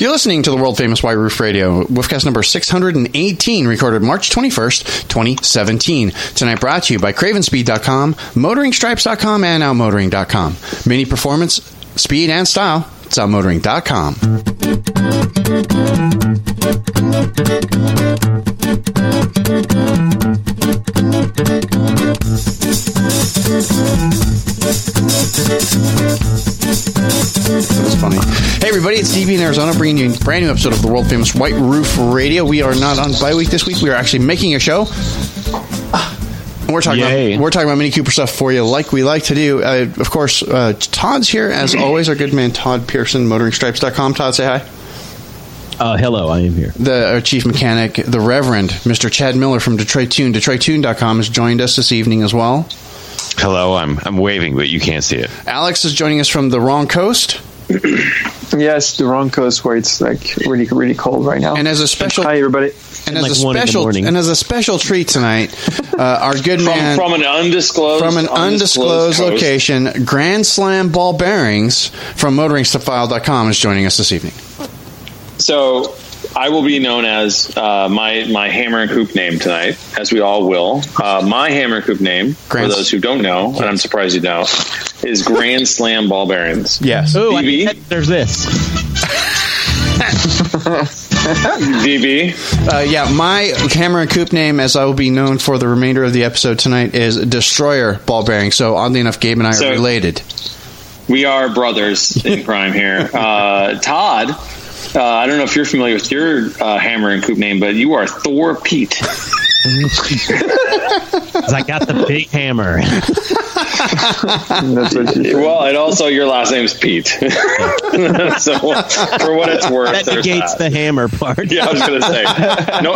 You're listening to the world famous White Roof Radio, Woofcast number 618, recorded March 21st, 2017. Tonight brought to you by CravenSpeed.com, MotoringStripes.com, and OutMotoring.com. Mini performance, speed, and style. Hey, everybody, it's DB in Arizona bringing you a brand new episode of the world famous White Roof Radio. We are not on bye week this week. We are actually making a show. We're talking Yay. about we're talking about Mini Cooper stuff for you, like we like to do. Uh, of course, uh, Todd's here as always. Our good man Todd Pearson, MotoringStripes.com. Todd, say hi. Uh, hello, I am here. The our chief mechanic, the Reverend Mr. Chad Miller from Detroit Tune, DetroitTune.com, has joined us this evening as well. Hello, I'm I'm waving, but you can't see it. Alex is joining us from the wrong coast. Yes, the wrong coast where it's like really, really cold right now. And as a special Hi, everybody. and Like as a one in the special morning. and as a special treat tonight, uh, our good From, man from an undisclosed from an undisclosed coast. location, Grand Slam Ball Bearings from MotoringFile.com is joining us this evening. So I will be known as uh, my my hammer and coop name tonight, as we all will. Uh, my hammer and coop name, Grand- for those who don't know, and I'm surprised you don't, is Grand Slam Ball Bearings. Yes. Oh, I DB? bet there's this. DB, Uh, yeah, my hammer and coop name, as I will be known for the remainder of the episode tonight, is Destroyer Ball Bearing. So, oddly enough, Gabe and I are related. we are brothers in crime here. Uh, Todd, uh, I don't know if you're familiar with your uh, hammer and coop name, but you are Thor Pete. I got the big hammer. That's what you Well, and also your last name's Pete. so for what it's worth, That there's negates that. the hammer part. Yeah, I was going to say. No,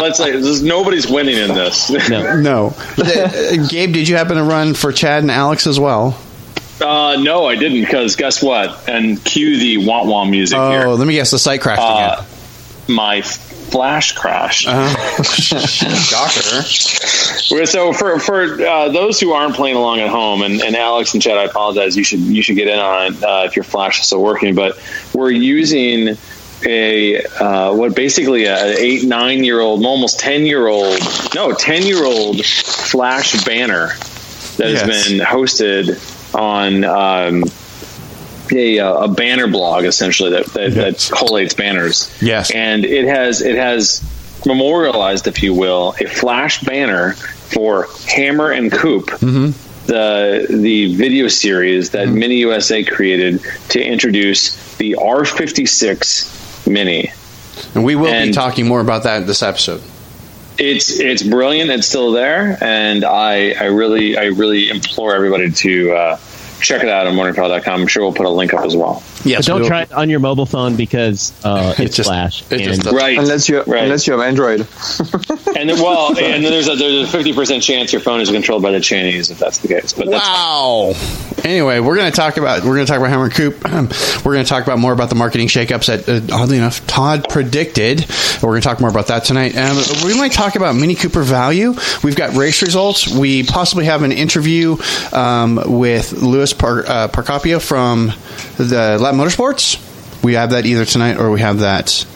let's say this, nobody's winning in this. No. No. Uh, Gabe, did you happen to run for Chad and Alex as well? Uh, no, I didn't. Because guess what? And cue the want want music Oh, here. let me guess. The site crashed Uh, again. my flash crashed. Uh-huh. Shocker. So for for uh, those who aren't playing along at home, and, and Alex and Chad, I apologize. You should you should get in on it uh, if your flash is still working. But we're using a uh, what basically a eight nine year old, almost ten year old, no ten year old flash banner that Yes. has been hosted on. Um, a, a banner blog essentially that that, that collates banners. Yes. and it has it has memorialized, if you will, a flash banner for Hammer and Coop, the the video series that Mini USA created to introduce the R56 Mini. And we will be talking more about that this episode. It's it's brilliant. It's still there, and I I really I really implore everybody to. Uh, Check it out on motoringfile.com. I'm sure we'll put a link up as well. Yes. But don't try it on your mobile phone because uh, it's just- Flash. it and doesn't- Right. Unless you Right. unless you have Android. And then, well, and then there's a there's a fifty percent chance your phone is controlled by the Chinese if that's the case. But that's Wow. Anyway, we're going to talk about we're going to talk about Hammer and Coop. we're going to talk about more about the marketing shakeups that, uh, oddly enough, Todd predicted. We're going to talk more about that tonight. Um, we might talk about Mini Cooper value. We've got race results. We possibly have an interview um, with Louis Par- uh, Parcapio from the Lap Motorsports. We have that either tonight or we have that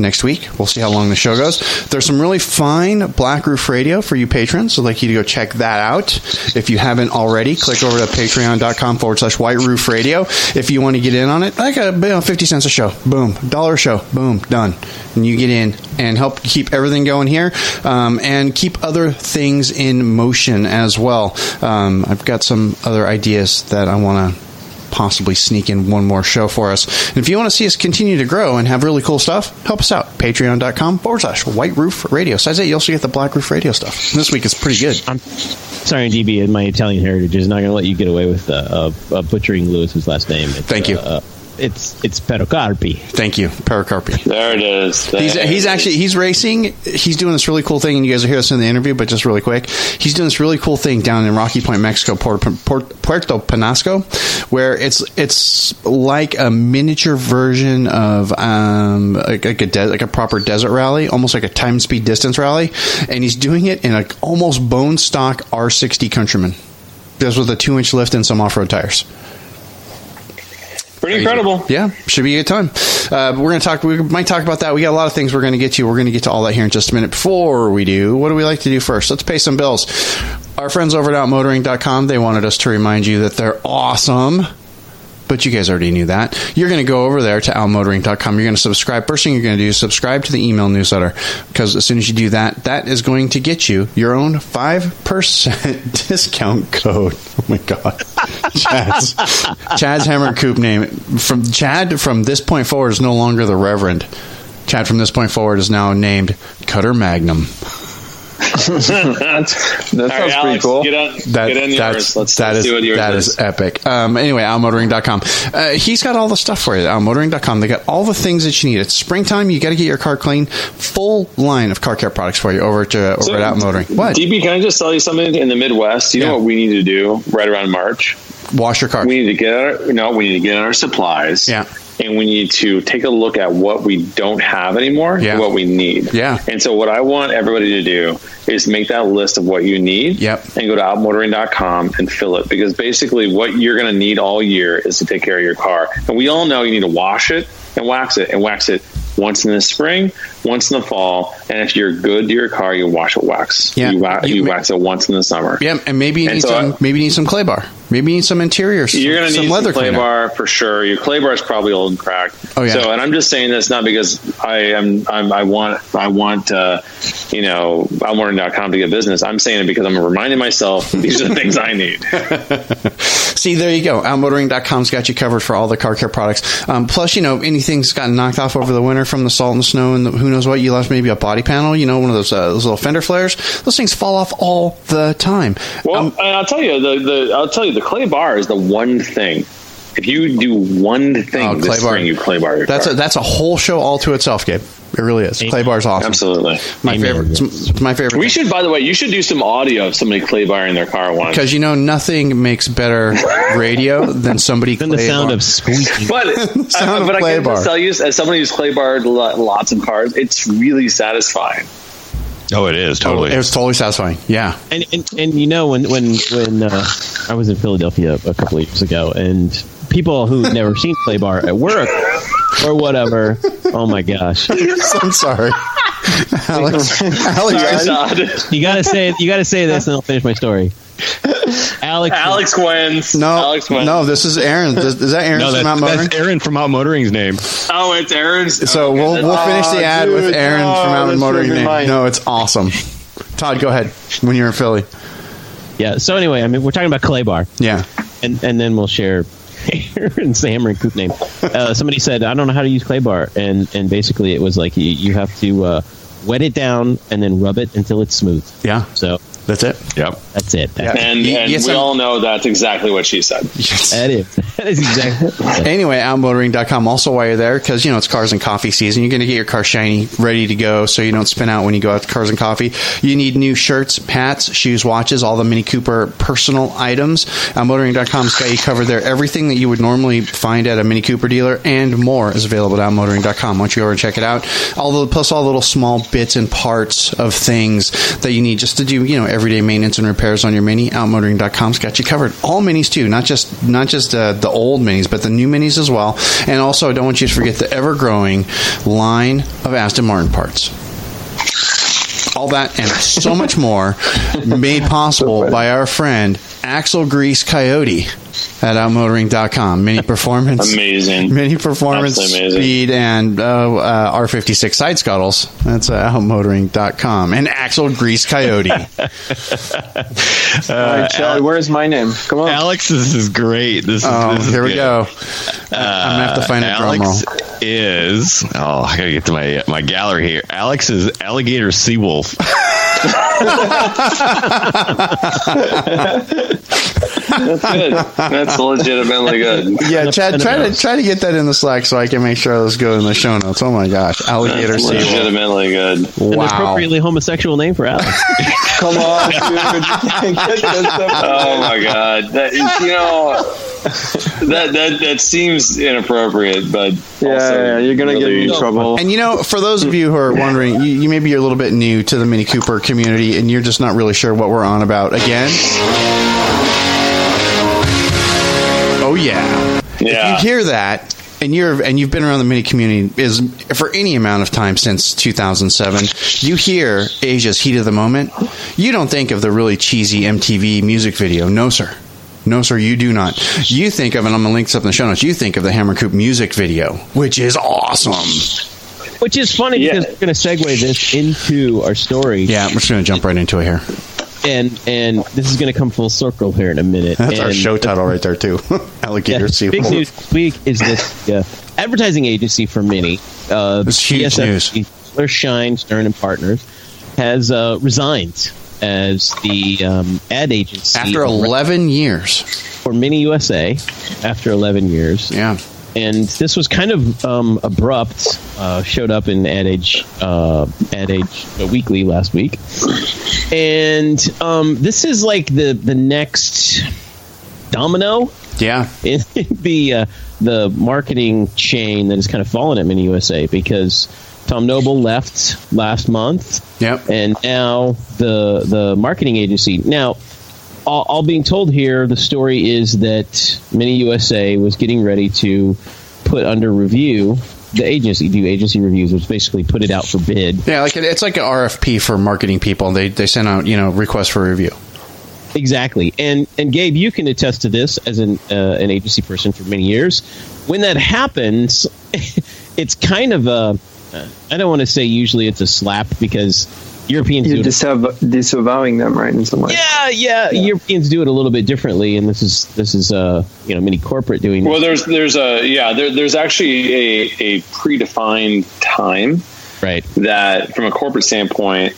next week. We'll see how long the show goes. There's some really fine Black Roof Radio for you patrons, so I'd like you to go check that out. If you haven't already, click over to patreon.com forward slash white roof radio. If you want to get in on it, like a you know, 50 cents a show, boom, dollar show, boom, done. And you get in and help keep everything going here um, and keep other things in motion as well. Um, I've got some other ideas that I want to possibly sneak in one more show for us. And if you want to see us continue to grow and have really cool stuff, help us out. Patreon.com forward slash White Roof Radio. Besides that, you also get the Black Roof Radio stuff. This week is pretty good. I'm sorry, DB, my Italian heritage is not going to let you get away with uh, uh, uh, butchering Lewis's last name. It's, Thank you. Uh, it's it's Perocarpi. Thank you, Perocarpi. there it is. There He's, it he's is. actually he's racing. He's doing this really cool thing, and you guys will hear this in the interview. But just really quick, he's doing this really cool thing down in Rocky Point, Mexico, Puerto, Puerto, Puerto Penasco, where it's it's like a miniature version of um like, like a de- like a proper desert rally, almost like a time speed distance rally, and he's doing it in a almost bone stock R60 Countryman, just with a two inch lift and some off road tires. Pretty incredible. Yeah, should be a good time. Uh, we're going to talk. We might talk about that. We got a lot of things we're going to get to. We're going to get to all that here in just a minute. Before we do, what do we like to do first? Let's pay some bills. Our friends over at outmotoring.com, they wanted us to remind you that they're awesome. But you guys already knew that. You're going to go over there to outmotoring.com. You're going to subscribe. First thing you're going to do is subscribe to the email newsletter because as soon as you do that, that is going to get you your own 5% discount code. Oh my God. Chad's, Chad's Hammer Coop name. From Chad, from this point forward, is no longer the Reverend. Chad, from this point forward, is now named Cutter Magnum. That sounds All right, pretty Alex, cool. Get, on, That, get in that's, yours. Let's, that let's is- see what yours that is. is epic. Um, anyway, outmotoring.com. Uh, he's got all the stuff for you. Outmotoring.com. They got all the things that you need. It's springtime. You got to get your car clean. Full line of car care products for you over at, uh, over So, at Outmotoring. What? DB, can I just tell you something? In the Midwest, you Yeah. know what we need to do right around March? Wash your car. We need to get our, no, we need to get our supplies. Yeah. And we need to take a look at what we don't have anymore Yeah. and what we need. Yeah. And so what I want everybody to do is make that list of what you need Yep. and go to outmotoring.com and fill it because basically what you're going to need all year is to take care of your car. And we all know you need to wash it and wax it and wax it once in the spring, once in the fall, and if you're good to your car, you wash it wax. Yeah. You, wa- You- you wax it once in the summer. yeah, and maybe you And need so some. I- maybe you need some clay bar. Maybe you need some interior. You're going to some need leather some clay bar for sure. Your clay bar is probably old and cracked. Oh, yeah. So, and I'm just saying this not because I am. I'm, I want. I want. Uh, you know, I'm outmotoring.com to get business. I'm saying it because I'm reminding myself these are the things I need. See, there you go. Outmotoring.com's got you covered for all the car care products. Um, plus, you know, anything's gotten knocked off over the winter from the salt and snow and the, who knows what. You left maybe a body panel, you know, one of those, uh, those little fender flares. Those things fall off all the time. Well, Um, and I'll tell you the, the I'll tell you the clay bar is the one thing. If you do one thing Oh, this clay bar. spring, you clay bar your that's car. a, that's a whole show all to itself, Gabe. It really is. Clay bar's awesome. Absolutely. My Amen. favorite. It's, it's my favorite. We should, by the way, you should do some audio of somebody clay barring their car once. because you know nothing makes better radio than somebody. Then the sound bar- of squeaking. But, Sound of but I clay can tell you, as somebody who's clay barred lots of cars, it's really satisfying. Oh, it is totally. it was totally satisfying. Yeah. And, and and you know when when when uh, I was in Philadelphia a couple of years ago, and people who've never seen Clay Bar at work or whatever, oh my gosh, I'm sorry. Alex, Alex, Sorry, Todd. you gotta say you gotta say this, and I'll finish my story. Alex, Alex wins. no, Alex wins. no, this is Aaron. Is, is that Aaron no, from that's, Out Motoring? that's Aaron from Out Motoring's name. Oh, it's Aaron's. So okay, we'll that's- we'll finish the Oh, ad with Aaron no, from oh, Mountain Motoring's Name. mine. No, it's awesome. Todd, go ahead when you're in Philly. yeah. So anyway, I mean, we're talking about Clay Bar. Yeah, and and then we'll share Aaron's hammer and coop name. Uh, somebody said, "I don't know how to use clay bar," and and basically it was like you, you have to uh, wet it down and then rub it until it's smooth. yeah, So that's it. Yep. that's it. Yeah. And, You- and you we some- all know that's exactly what she said. Yes. That is that is exactly. Anyway, outmotoring.com also while you're there because you know it's cars and coffee season. You're going to get your car shiny, ready to go, so you don't spin out when you go out to cars and coffee. You need new shirts, hats, shoes, watches, all the Mini Cooper personal items. Outmotoring.com's got you covered there. Everything that you would normally find at a Mini Cooper dealer and more is available at outmotoring.com. Why don't you go over and check it out? All the plus all the little small bits and parts of things that you need just to do you know everyday maintenance and repairs on your Mini. Outmotoring.com's got you covered. All Minis too, not just not just uh, the old Minis, but the new Minis as well. And also, I don't want you to forget the ever growing line of Aston Martin parts all that and so much more made possible by our friend Axle Grease Coyote at outmotoring.com. Mini performance. Amazing. Mini performance, amazing. speed, and uh, uh, R56 side scuttles. That's uh, outmotoring.com. And Axle Grease Coyote. All right, Charlie, where's my name? Come on. Alex, this is great. This is, Oh, this is here we good. go. I'm going to have to find a drum roll. Alex is oh, I gotta get to my my gallery here. Alex is alligator seawolf. That's good. That's legitimately good. Yeah, Chad, try to try to get that in the Slack so I can make sure those go in the show notes. Oh my gosh, alligator That's sea. legitimately good. Wow. An appropriately homosexual name for Alex. Come on, dude. Get this up. Oh my god, that is, you know that that that seems inappropriate, but Yeah, also yeah, you're gonna get really- me in trouble. And you know, for those of you who are wondering, you, you maybe you're a little bit new to the Mini Cooper community, and you're just not really sure what we're on about. Again, yeah, Yeah. If you hear that and you're and you've been around the mini community is for any amount of time since 2007, you hear Asia's heat of the moment. You don't think of the really cheesy MTV music video. No, sir. No, sir, you do not. You think of, and I'm going to link this up in the show notes, you think of the Hammer Coop music video, which is awesome. Which is funny Yeah. because we're going to segue this into our story. Yeah, we're just going to jump right into it here. And and this is going to come full circle here in a minute. That's our show title right there, too. Alligator Yeah, Sea big news this week is this uh, advertising agency for Mini. Uh, It's huge news. Butler Shine Stern and Partners has uh, resigned as the um, ad agency After 11 years. for Mini USA. After 11 years, Yeah. And this was kind of um, abrupt. Uh, showed up in Ad Age, uh, Ad Age uh, Weekly last week, and um, this is like the the next domino Yeah. in the uh, the marketing chain that has kind of fallen at Mini USA because Tom Noble left last month, Yep. and now the the marketing agency. Now, all, all being told here, the story is that Mini USA was getting ready to put under review the agency, do agency reviews, which basically put it out for bid. Yeah, like it's like an RFP for marketing people. They they send out you know requests for review. Exactly, and and Gabe, you can attest to this as an uh, an agency person for many years. When that happens, it's kind of a uh, don't want to say usually it's a slap because Europeans You're it. disav- disavowing them, right? In some way. yeah, yeah, Europeans do it a little bit differently, and this is this is uh you know many corporate doing. Well, this. there's there's a yeah there, there's actually a, a predefined time right, that from a corporate standpoint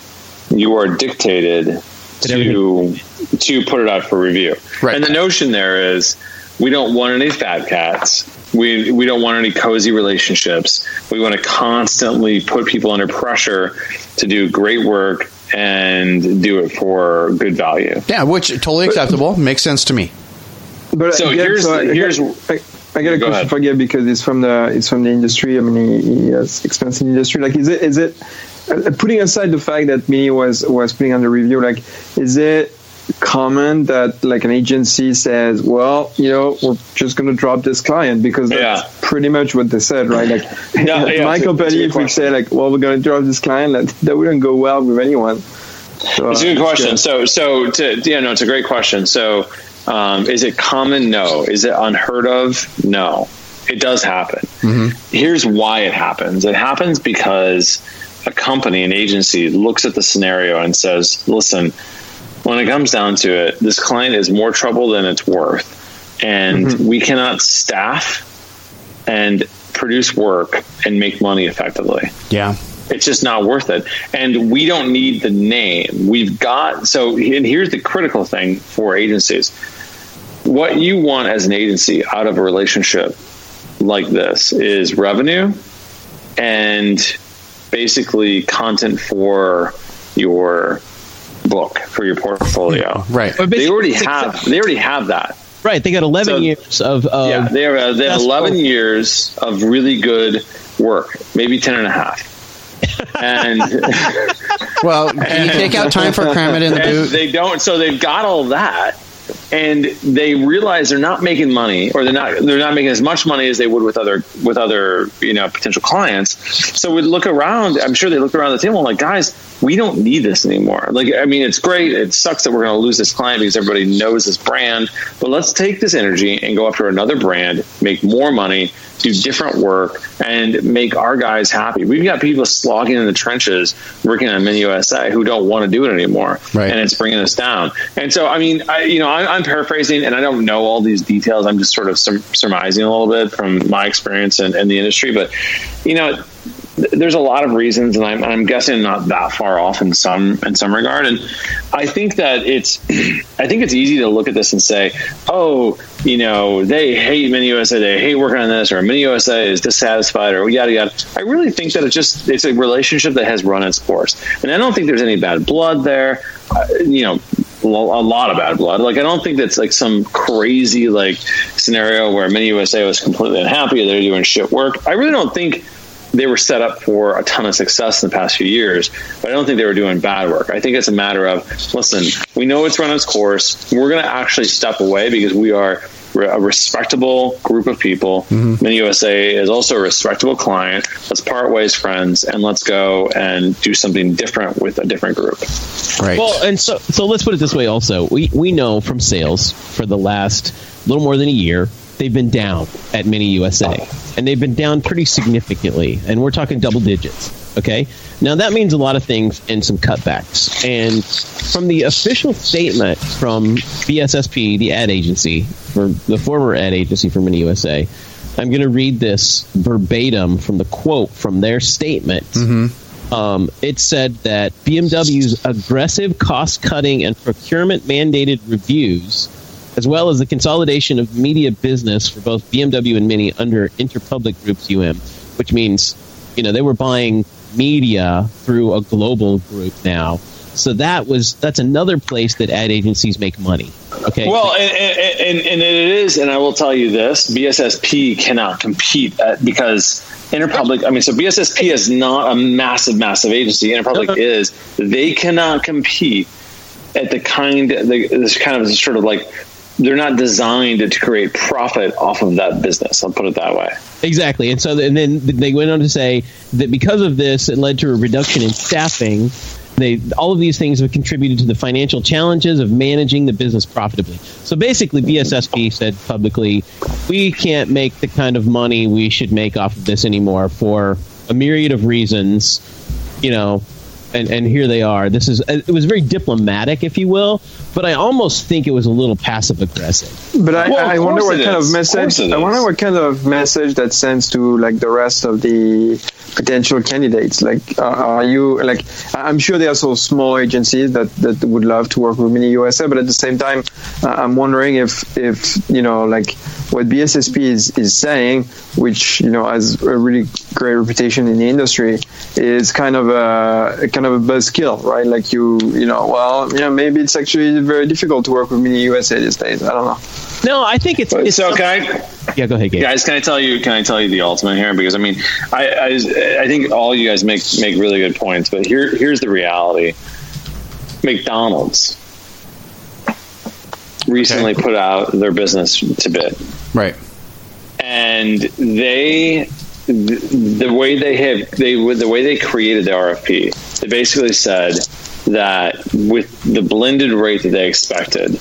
you are dictated to to put it out for review. Right. And the notion there is we don't want any fat cats. We we don't want any cozy relationships. We want to constantly put people under pressure to do great work and do it for good value. Yeah, which totally acceptable. Makes sense to me. But So I get- here's so I, the- I here's- I, I get a question for you because it's from the it's from the industry. I mean, he, he has experience in the industry. Like, is it is it uh, putting aside the fact that Mini was was putting on the review? Like, is it common that like an agency says, well, you know, we're just going to drop this client because that's Yeah. pretty much what they said, right? Like, Yeah, yeah, my it's company, it's a if we say like, well, we're going to drop this client, that, that wouldn't go well with anyone. So, It's a good question. yeah. So, so to, yeah, no, it's a great question. So, um, is it common? No. Is it unheard of? No. It does happen. Here's why it happens. It happens because a company, an agency, looks at the scenario and says, "Listen, when it comes down to it, this client is more trouble than it's worth, and mm-hmm. we cannot staff and produce work and make money effectively." Yeah. it's just not worth it. And we don't need the name. We've got so and here's the critical thing for agencies. What you want as an agency out of a relationship like this is revenue and basically content for your book for your portfolio. Right. But They already have they already have that. right. They got eleven So- years of, of yeah, they have, they have 11 cool. years of really good work, maybe 10 and a half. And Well, can you take out time for cram it in the and boot? they don't so they've got all that and they realize they're not making money or they're not they're not making as much money as they would with other with other you know potential clients. So we look around i'm sure they look around the table and like guys we don't need this anymore. Like i mean it's great it sucks that we're going to lose this client because everybody knows this brand but let's take this energy and go after another brand make more money do different work and make our guys happy we've got people slogging in the trenches working on mini usa who don't want to do it anymore Right. and it's bringing us down. And so, I mean, I, you know, I, I'm paraphrasing, and I don't know all these details. I'm just sort of sur- surmising a little bit from my experience in, in the industry. But you know, there's a lot of reasons, and I'm, I'm guessing not that far off in some in some regard. And I think that it's, I think it's easy to look at this and say, oh, you know, they hate Mini USA, they hate working on this, or Mini USA is dissatisfied, or yada yada. I really think that it's just it's a relationship that has run its course, and I don't think there's any bad blood there. Uh, you know, a lot of bad blood. Like I don't think that's like some crazy like scenario where Mini USA was completely unhappy. They're doing shit work. I really don't think they were set up for a ton of success in the past few years, but I don't think they were doing bad work. I think it's a matter of listen, we know it's run its course. We're going to actually step away because we are a respectable group of people. Mm-hmm. Mini USA is also a respectable client. Let's part ways, friends, and let's go and do something different with a different group. Right. Well, and so so let's put it this way. Also, we we know from sales for the last little more than a year they've been down at Mini USA, and they've been down pretty significantly, and we're talking double digits. Okay, now that means a lot of things and some cutbacks. And from the official statement from BSSP, the ad agency, for the former ad agency for Mini USA, I'm going to read this verbatim from the quote from their statement. Um, it said that BMW's aggressive cost cutting and procurement mandated reviews, as well as the consolidation of media business for both BMW and Mini under Interpublic Group's UM, which means, you know, they were buying media through a global group now. So that was that's another place that ad agencies make money. Okay. Well, and, and, and, it is, and I will tell you this: BSSP cannot compete at, because Interpublic. I mean, so BSSP is not a massive, massive agency. Interpublic is. They cannot compete at the kind, the, this kind of sort of like they're not designed to create profit off of that business. I'll put it that way. Exactly, and so and then they went on to say that because of this, it led to a reduction in staffing. They all of these things have contributed to the financial challenges of managing the business profitably. So basically, BSSP said publicly, we can't make the kind of money we should make off of this anymore for a myriad of reasons. You know, and and here they are. This is it was very diplomatic, if you will, but I almost think it was a little passive aggressive. But I, Well, I wonder course what kind is. of Of message. course it I wonder what kind of message that sends to like the rest of the potential candidates. Like, uh, are you like? I- I'm sure there are some small agencies that, that would love to work with Mini USA, but at the same time, uh, I'm wondering if if you know like what BSSP is is saying, which you know has a really great reputation in the industry, is kind of a kind of a buzzkill, right? Like you you know, well, you know, maybe it's actually very difficult to work with me Mini USA these days. I don't know. No, I think it's, it's So can I? yeah. Go ahead, Gabe. guys can i tell you can i tell you the ultimate here because i mean i i, I think all you guys make make really good points but here here's the reality mcdonald's recently put out their business to bid right. and they the, the way they have they would the way they created the RFP, they basically said that with the blended rate that they expected,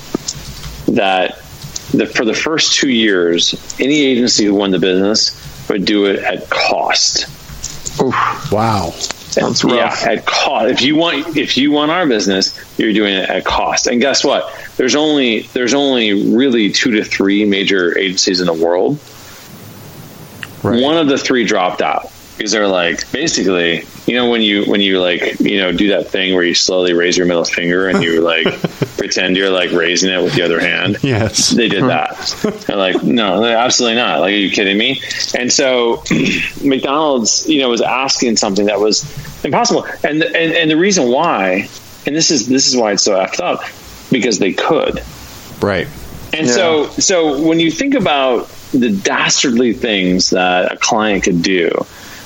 that the, for the first two years, any agency who won the business would do it at cost. Wow. Sounds Yeah, at cost. If you want, if you want our business, you're doing it at cost. And guess what? There's only there's only really two to three major agencies in the world. Right. One of the three dropped out because they're like basically, you know, when you when you like you know do that thing where you slowly raise your middle finger and you like pretend you're like raising it with the other hand. Yes. They did uh-huh. that. They're like, no, absolutely not. Like, are you kidding me? And so McDonald's, you know, was asking something that was impossible. And, and and the reason why, and this is this is why it's so effed up, because they could. Right. And Yeah. so so when you think about the dastardly things that a client could do,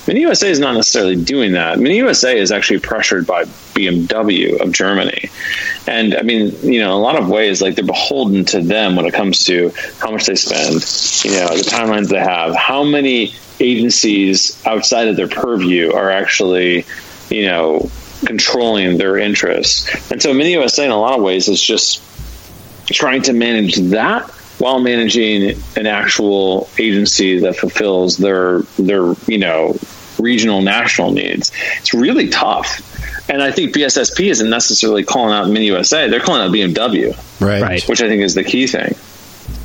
Mini USA is not necessarily doing that. Mini USA is actually pressured by BMW of Germany. And I mean, you know, in a lot of ways, like they're beholden to them when it comes to how much they spend, you know, the timelines they have, how many agencies outside of their purview are actually, you know, controlling their interests. And so Mini USA in a lot of ways is just trying to manage that while managing an actual agency that fulfills their their you know regional national needs. It's really tough. And I think BSSP isn't necessarily calling out Mini USA; they're calling out BMW, Right. Right. which I think is the key thing.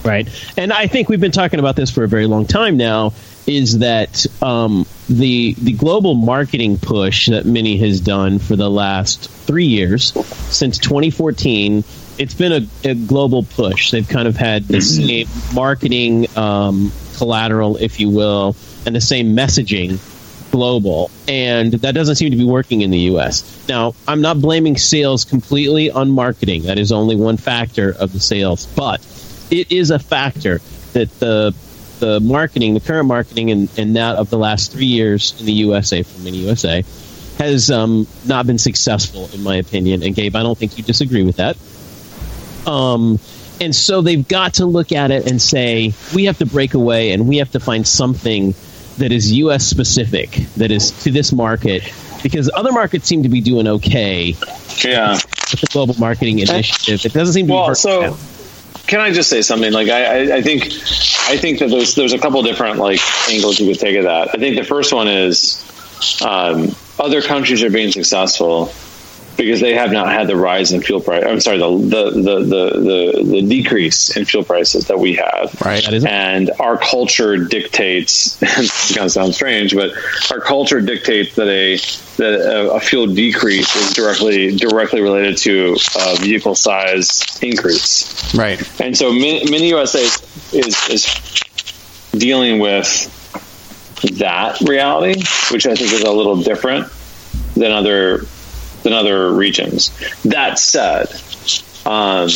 Right. And I think we've been talking about this for a very long time now is that um, the the global marketing push that Mini has done for the last three years, since 2014, it's been a, a global push. They've kind of had the same marketing um, collateral, if you will, and the same messaging global, and that doesn't seem to be working in the U.S. Now, I'm not blaming sales completely on marketing. That is only one factor of the sales, but it is a factor that the the marketing, the current marketing, and, and that of the last three years in the USA from Mini USA has um, not been successful, in my opinion. And Gabe, I don't think you disagree with that. Um, And so they've got to look at it and say, we have to break away and we have to find something that is U.S. specific, that is to this market, because other markets seem to be doing okay Yeah. with the global marketing initiative. It doesn't seem to be Well, working so can I just say something? Like I, I, I think, I think that there's there's a couple different like angles you could take of that. I think the first one is um, other countries are being successful because they have not had the rise in fuel price. I'm sorry, the the the the, the, the decrease in fuel prices that we have. Right. That is- And our culture dictates. it's to sound strange, but our culture dictates that a that a, a fuel decrease is directly directly related to a vehicle size increase. Right. And so Mini USA is, is is dealing with that reality, which I think is a little different than other than other regions. That said, um,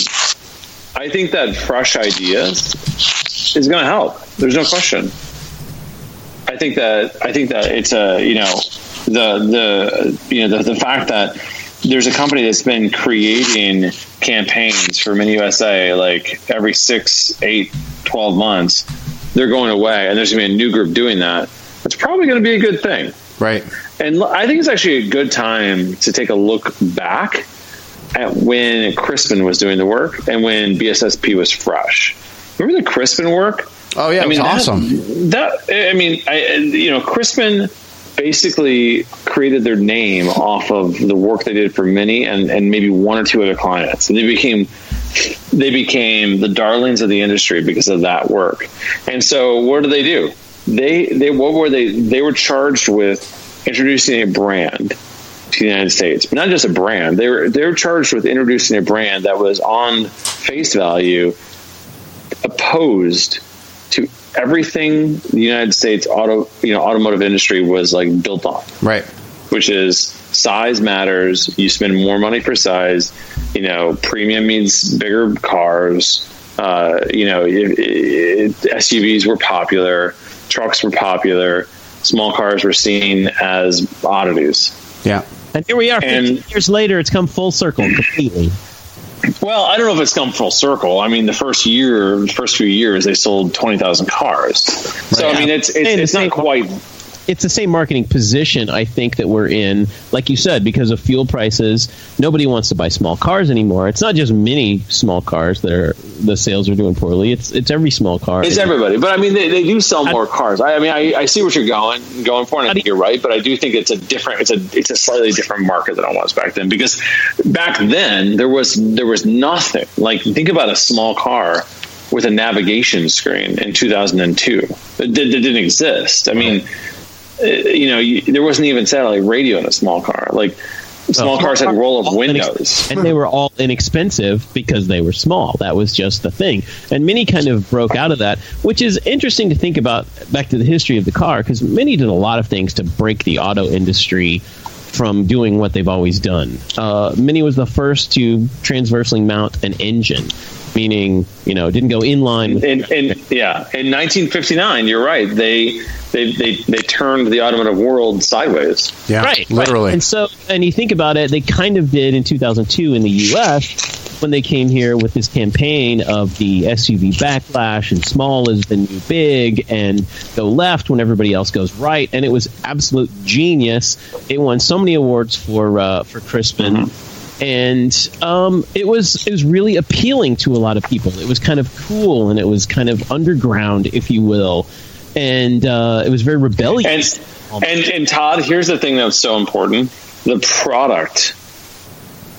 I think that fresh ideas is going to help. There's no question. I think that I think that it's a you know the the you know the, the fact that there's a company that's been creating campaigns for Mini USA like every six, eight, 12 months. They're going away, and there's going to be a new group doing that. It's probably going to be a good thing. Right. And I think it's actually a good time to take a look back at when Crispin was doing the work and when BSSP was fresh. Remember the Crispin work? Oh yeah, it was that- awesome. That I mean, I, you know, Crispin basically created their name off of the work they did for Mini and, and maybe one or two other clients, and they became they became the darlings of the industry because of that work. And so, what do they do? They they what were they? They were charged with introducing a brand to the United States, but not just a brand. They were they were charged with introducing a brand that was on face value opposed to everything the United States auto you know automotive industry was like built on Right. which is size matters. You spend more money for size. You know, premium means bigger cars. Uh, you know, it, it, SUVs were popular, trucks were popular, small cars were seen as oddities. Yeah. And here we are, 15 and- years later, it's come full circle completely. Well, I don't know if it's come full circle. I mean, the first year, the first few years, they sold twenty thousand cars. So I mean, it's it's, And it's not quite. It's the same marketing position I think that we're in. Like you said, because of fuel prices, nobody wants to buy small cars anymore. It's not just mini small cars that are the sales are doing poorly. It's it's every small car. It's everybody, but I mean, they, they do sell more cars. I, I mean, I, I see what you're going going for, and I think you're right. But I do think it's a different, it's a it's a slightly different market than it was back then. Because back then there was there was nothing. Like think about a small car with a navigation screen in 2002. It, did- it didn't exist. I mean, Uh, you know, you, there wasn't even satellite radio in a small car. Like small cars had roll up windows. and they were all inexpensive because they were small. That was just the thing. And Mini kind of broke out of that, which is interesting to think about back to the history of the car because Mini did a lot of things to break the auto industry from doing what they've always done. Uh, Mini was the first to transversely mount an engine, meaning you know didn't go inline. With, in, in yeah, in 1959, you're right. They they they, they turned the automotive world sideways. Yeah. right, Literally. right. And so, and you think about it, they kind of did in 2002 in the U.S. when they came here with this campaign of the SUV backlash and small is the new big and go left when everybody else goes right, and it was absolute genius. It won so many awards for uh, for Crispin. And um, it was it was really appealing to a lot of people. It was kind of cool and it was kind of underground, if you will, and uh, it was very rebellious. And and and Todd, here's the thing that's so important: the product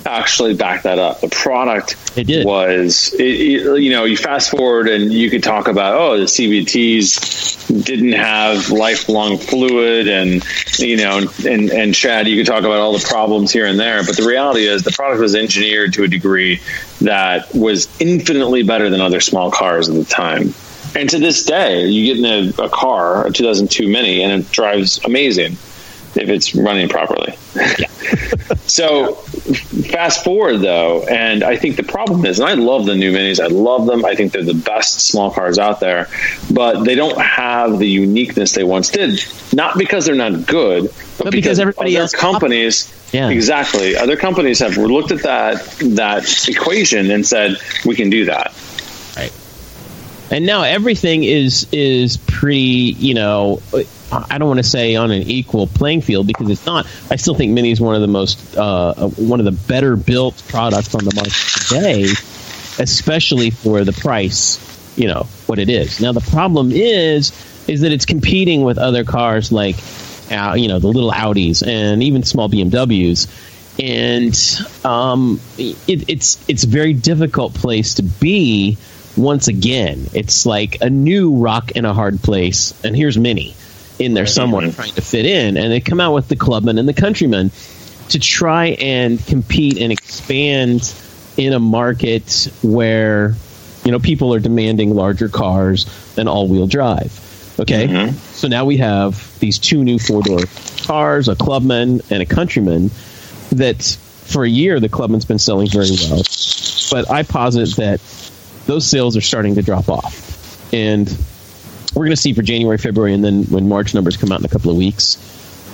actually backed that up. The product It did. was, it, it- you know, you fast forward and you could talk about, oh, the CVTs didn't have lifelong fluid, and you know, and and Chad, you could talk about all the problems here and there, but the reality is the product was engineered to a degree that was infinitely better than other small cars at the time. And to this day, you get in a, a car, a 2002 Mini, and it drives amazing if it's running properly. so fast forward though, and I think the problem is, and I love the new minis. I love them. I think they're the best small cars out there, but they don't have the uniqueness they once did. Not because they're not good, but, But because everybody other else companies. Yeah. Exactly. Other companies have looked at that that equation and said we can do that. Right and now everything is is pretty. You know, I don't want to say on an equal playing field because it's not. I still think Mini is one of the most uh, one of the better built products on the market today, especially for the price. You know what it is. Now the problem is is that it's competing with other cars like uh, you know the little Audis and even small BMWs, and um, it, it's it's a very difficult place to be. Once again, it's like a new rock in a hard place, and here's Mini in there somewhere trying to fit in, and they come out with the Clubman and the Countryman to try and compete and expand in a market where you know people are demanding larger cars than all-wheel drive. Okay, Mm-hmm. so now we have these two new four-door cars, a Clubman and a Countryman. That for a year the Clubman's been selling very well, but I posit that those sales are starting to drop off, and we're going to see for January, February, and then when March numbers come out in a couple of weeks,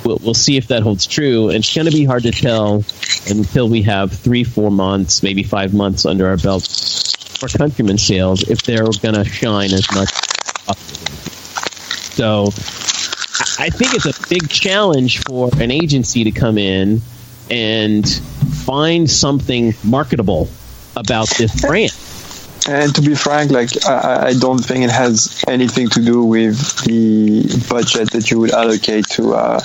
we'll, we'll see if that holds true. And it's going to be hard to tell until we have three, four months, maybe five months under our belt for Countryman sales if they're going to shine as much. So I I think it's a big challenge for an agency to come in and find something marketable about this brand. And to be frank, like I, I don't think it has anything to do with the budget that you would allocate to uh,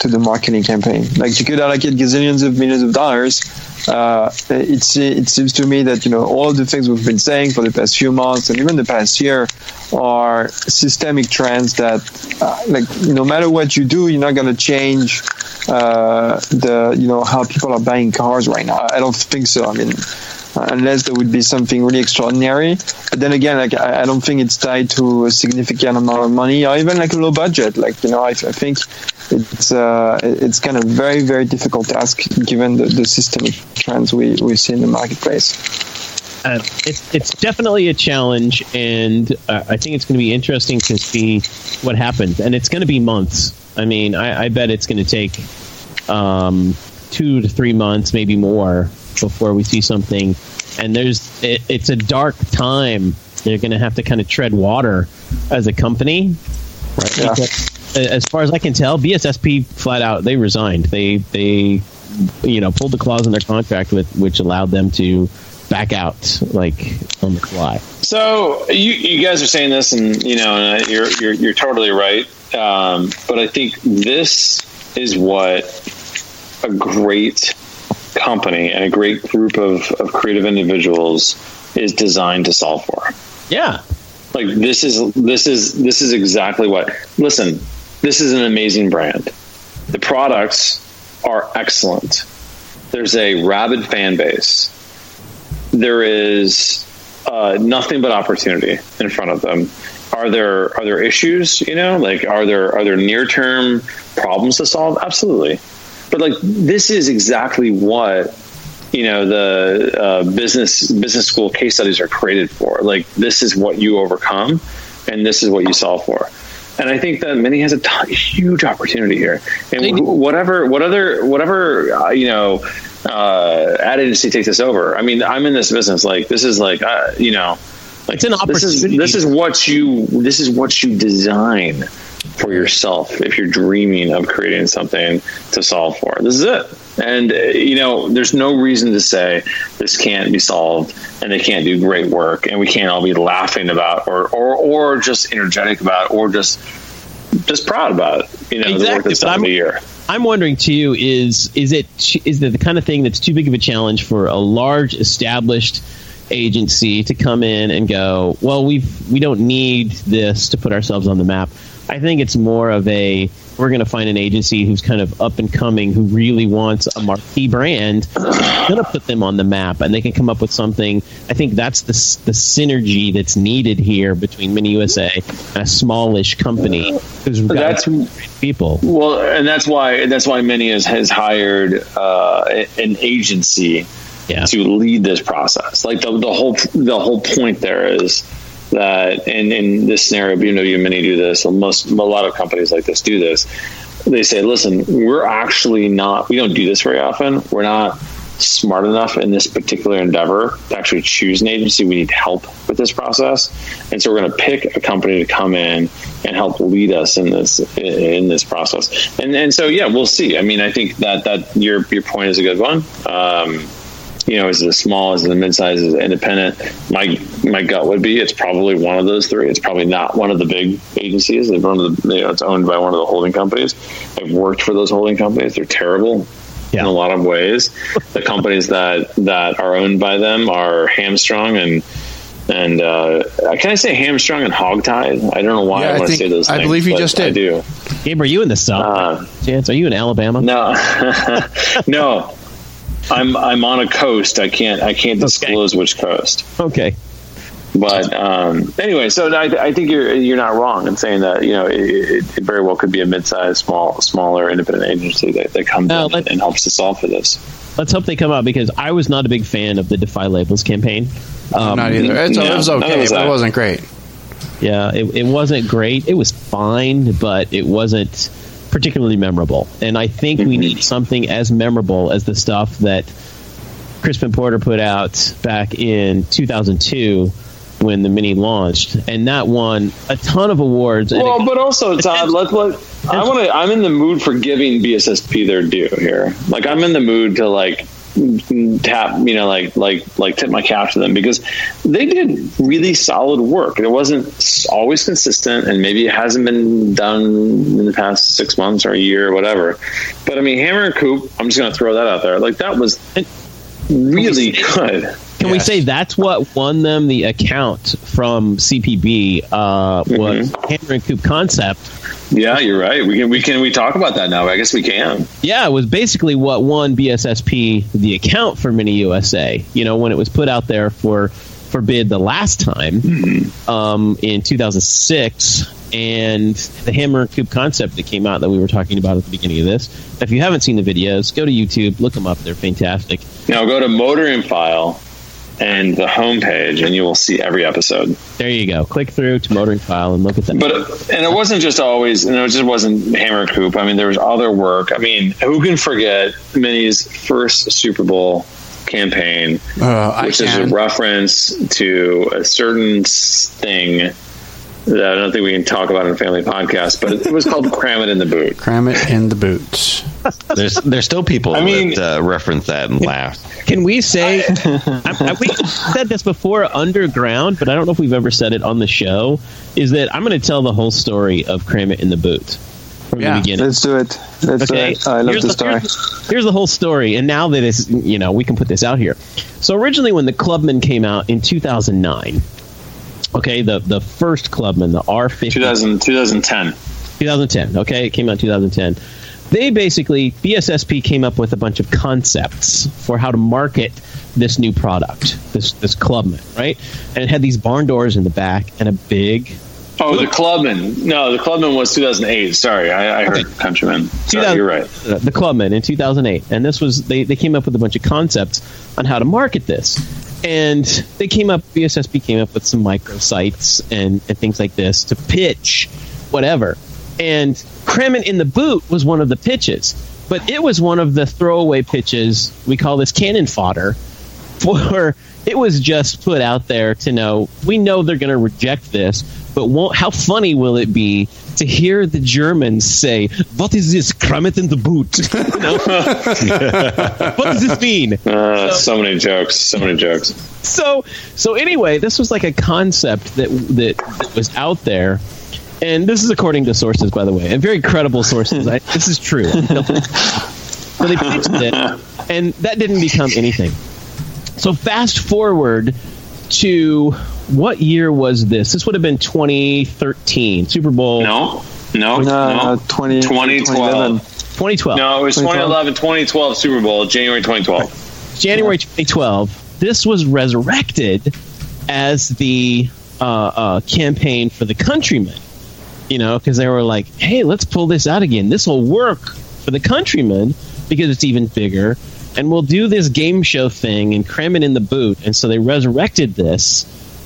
to the marketing campaign. Like you could allocate gazillions of millions of dollars. Uh, it's it seems to me that you know all the things we've been saying for the past few months and even the past year are systemic trends that, uh, like no matter what you do, you're not going to change uh, the you know how people are buying cars right now. I don't think so. I mean unless there would be something really extraordinary. But then again, like I, I don't think it's tied to a significant amount of money or even like a low budget. Like you know, I, I think it's uh, it's kind of very very difficult task given the, the systemic trends we we see in the marketplace. Uh, it's it's definitely a challenge, and uh, I think it's going to be interesting to see what happens. And it's going to be months. I mean, I, I bet it's going to take um, two to three months, maybe more, before we see something. And there's it, it's a dark time. They're going to have to kind of tread water as a company. Right? Yeah. As far as I can tell, BSSP flat out they resigned. They they you know pulled the clause in their contract with which allowed them to back out like on the fly. So you, you guys are saying this, and you know, you're you're, you're totally right. Um, but I think this is what a great company and a great group of, of creative individuals is designed to solve for. Yeah, Like this is this is this is exactly what. Listen, this is an amazing brand. The products are excellent. There's a rabid fan base. There is uh, nothing but opportunity in front of them. Are there are there issues? You know, like are there are there near term problems to solve? Absolutely. But like this is exactly what you know the uh, business business school case studies are created for. Like this is what you overcome, and this is what you solve for. And I think that Mini has a ton, huge opportunity here. And wh- whatever, whatever, whatever, uh, you know, uh, ad agency takes this over. I mean, I'm in this business. Like this is like, uh, you know, It's an This is opportunity. this is what you this is what you design for yourself if you're dreaming of creating something to solve for. This is it. And uh, you know, there's no reason to say this can't be solved and they can't do great work and we can't all be laughing about or or or just energetic about or just just proud about it, you know the work Exactly, that's done I'm- year. I'm wondering too is is it is it the kind of thing that's too big of a challenge for a large established agency to come in and go, well, we've we don't need this to put ourselves on the map. I think it's more of a we're going to find an agency who's kind of up and coming who really wants a marquee brand, going to put them on the map, and they can come up with something. I think that's the the synergy that's needed here between Mini USA and a smallish company because we've got That's- two great people. Well, and that's why that's why Mini has, has hired uh, an agency Yeah. to lead this process. Like the, the whole the whole point there is that in, in this scenario, BMW and Mini do this. and Most a lot of companies like this do this. They say, "Listen, we're actually not. We don't do this very often. We're not smart enough in this particular endeavor to actually choose an agency. We need help with this process, and so we're going to pick a company to come in and help lead us in this in this process. And and so yeah, we'll see. I mean, I think that that your your point is a good one. Um, you know, is it a small, is it a mid-size, is it independent? My my gut would be it's probably one of those three. It's probably not one of the big agencies. It's one of the you know, it's owned by one of the holding companies. I've worked for those holding companies. They're terrible Yeah. in a lot of ways. the companies that that are owned by them are hamstrung and and uh, can I say hamstrung and hogtied? I don't know why Yeah, I I want to say those. I things, believe you but just I did. do. Gabe, are you in the South? Uh, Chance, are you in Alabama? no, no. I'm I'm on a coast. I can't I can't disclose which coast. Okay. But um, anyway, so I, I think you're you're not wrong in saying that you know it, it, it very well could be a mid-sized, small, smaller independent agency that, that comes No, in let- and helps to solve for this. Let's hope they come out because I was not a big fan of the Defy Labels campaign. Um, Not either. It's, no, it was okay, of but that. it wasn't great. Yeah, it, it wasn't great. It was fine, but it wasn't particularly memorable. And I think we need mm-hmm. something as memorable as the stuff that Crispin Porter put out back in 2002 when the Mini launched, and that won a ton of awards. Well, it- but also, Todd, let let I want to. I'm in the mood for giving BSSP their due here. Like, I'm in the mood to like tap, you know, like like like tip my cap to them because they did really solid work. It wasn't always consistent, and maybe it hasn't been done in the past six months or a year or whatever. But I mean, Hammer and Coop. I'm just going to throw that out there. Like, that was really good. Can we say that's what won them the account from CPB? Uh, Was Hammer and Coop Concept? Yeah, you're right. We can we can we talk about that now. I guess we can. Yeah, it was basically what won BSSP the account for Mini USA. You know, when it was put out there for for bid the last time um, in 2006, and the Hammer and Coop concept that came out that we were talking about at the beginning of this. If you haven't seen the videos, go to YouTube, look them up. They're fantastic. Now go to Motoring File and the homepage, and you will see every episode. There you go. Click through to Motoring File and look at that. But and it wasn't just always, and it just wasn't Hammer and Coop. I mean, there was other work. I mean, who can forget Mini's first Super Bowl campaign, Uh, I which is a reference to a certain thing that I don't think we can talk about in a family podcast, but it was called "Cram It in the Boot." Cram it in the boots. There's there's still people I mean- that uh, reference that and laugh. Can we say I, I, we said this before underground, but I don't know if we've ever said it on the show? Is that I'm going to tell the whole story of Cram It in the Boot from Yeah. the beginning. Let's do it. Let's Okay, do it. I love here's the the, story. Here's, here's the whole story, and now that it's you know we can put this out here. So originally, when the Clubman came out in 2009, okay, the the first Clubman, the R50, 2000, 2010. 2010. Okay, it came out in 2010. They basically BSSP came up with a bunch of concepts for how to market this new product, this this Clubman, right? And it had these barn doors in the back and a big Oh, the Clubman. No, the Clubman was 2008. Sorry, I, I heard Countryman. Sorry, 2000 you're right. the Clubman in 2008, and this was they they came up with a bunch of concepts on how to market this, and they came up BSSP came up with some microsites and and things like this to pitch whatever, and cram it in the boot was one of the pitches, but it was one of the throwaway pitches we call this cannon fodder, for it was just put out there to know we know they're going to reject this, but how funny will it be to hear the Germans say, "What is this? Cram it in the boot." You know? what does this mean? Uh, so many jokes. So many jokes. so so anyway, this was like a concept that that, that was out there, and this is according to sources, by the way, and very credible sources. I, this is true. so they pitched it, and that didn't become anything. So fast forward to what year was this? This would have been 2013 Super Bowl No, no, No, no. no, 20, 2012. 2012. No, it was 2012. 2011, 2012 Super Bowl, January 2012. January 2012, this was resurrected as the uh, uh, campaign for the Countryman. You know, because they were like, "Hey, let's pull this out again. This will work for the Countryman because it's even bigger, and we'll do this game show thing and cram it in the boot." And so they resurrected this,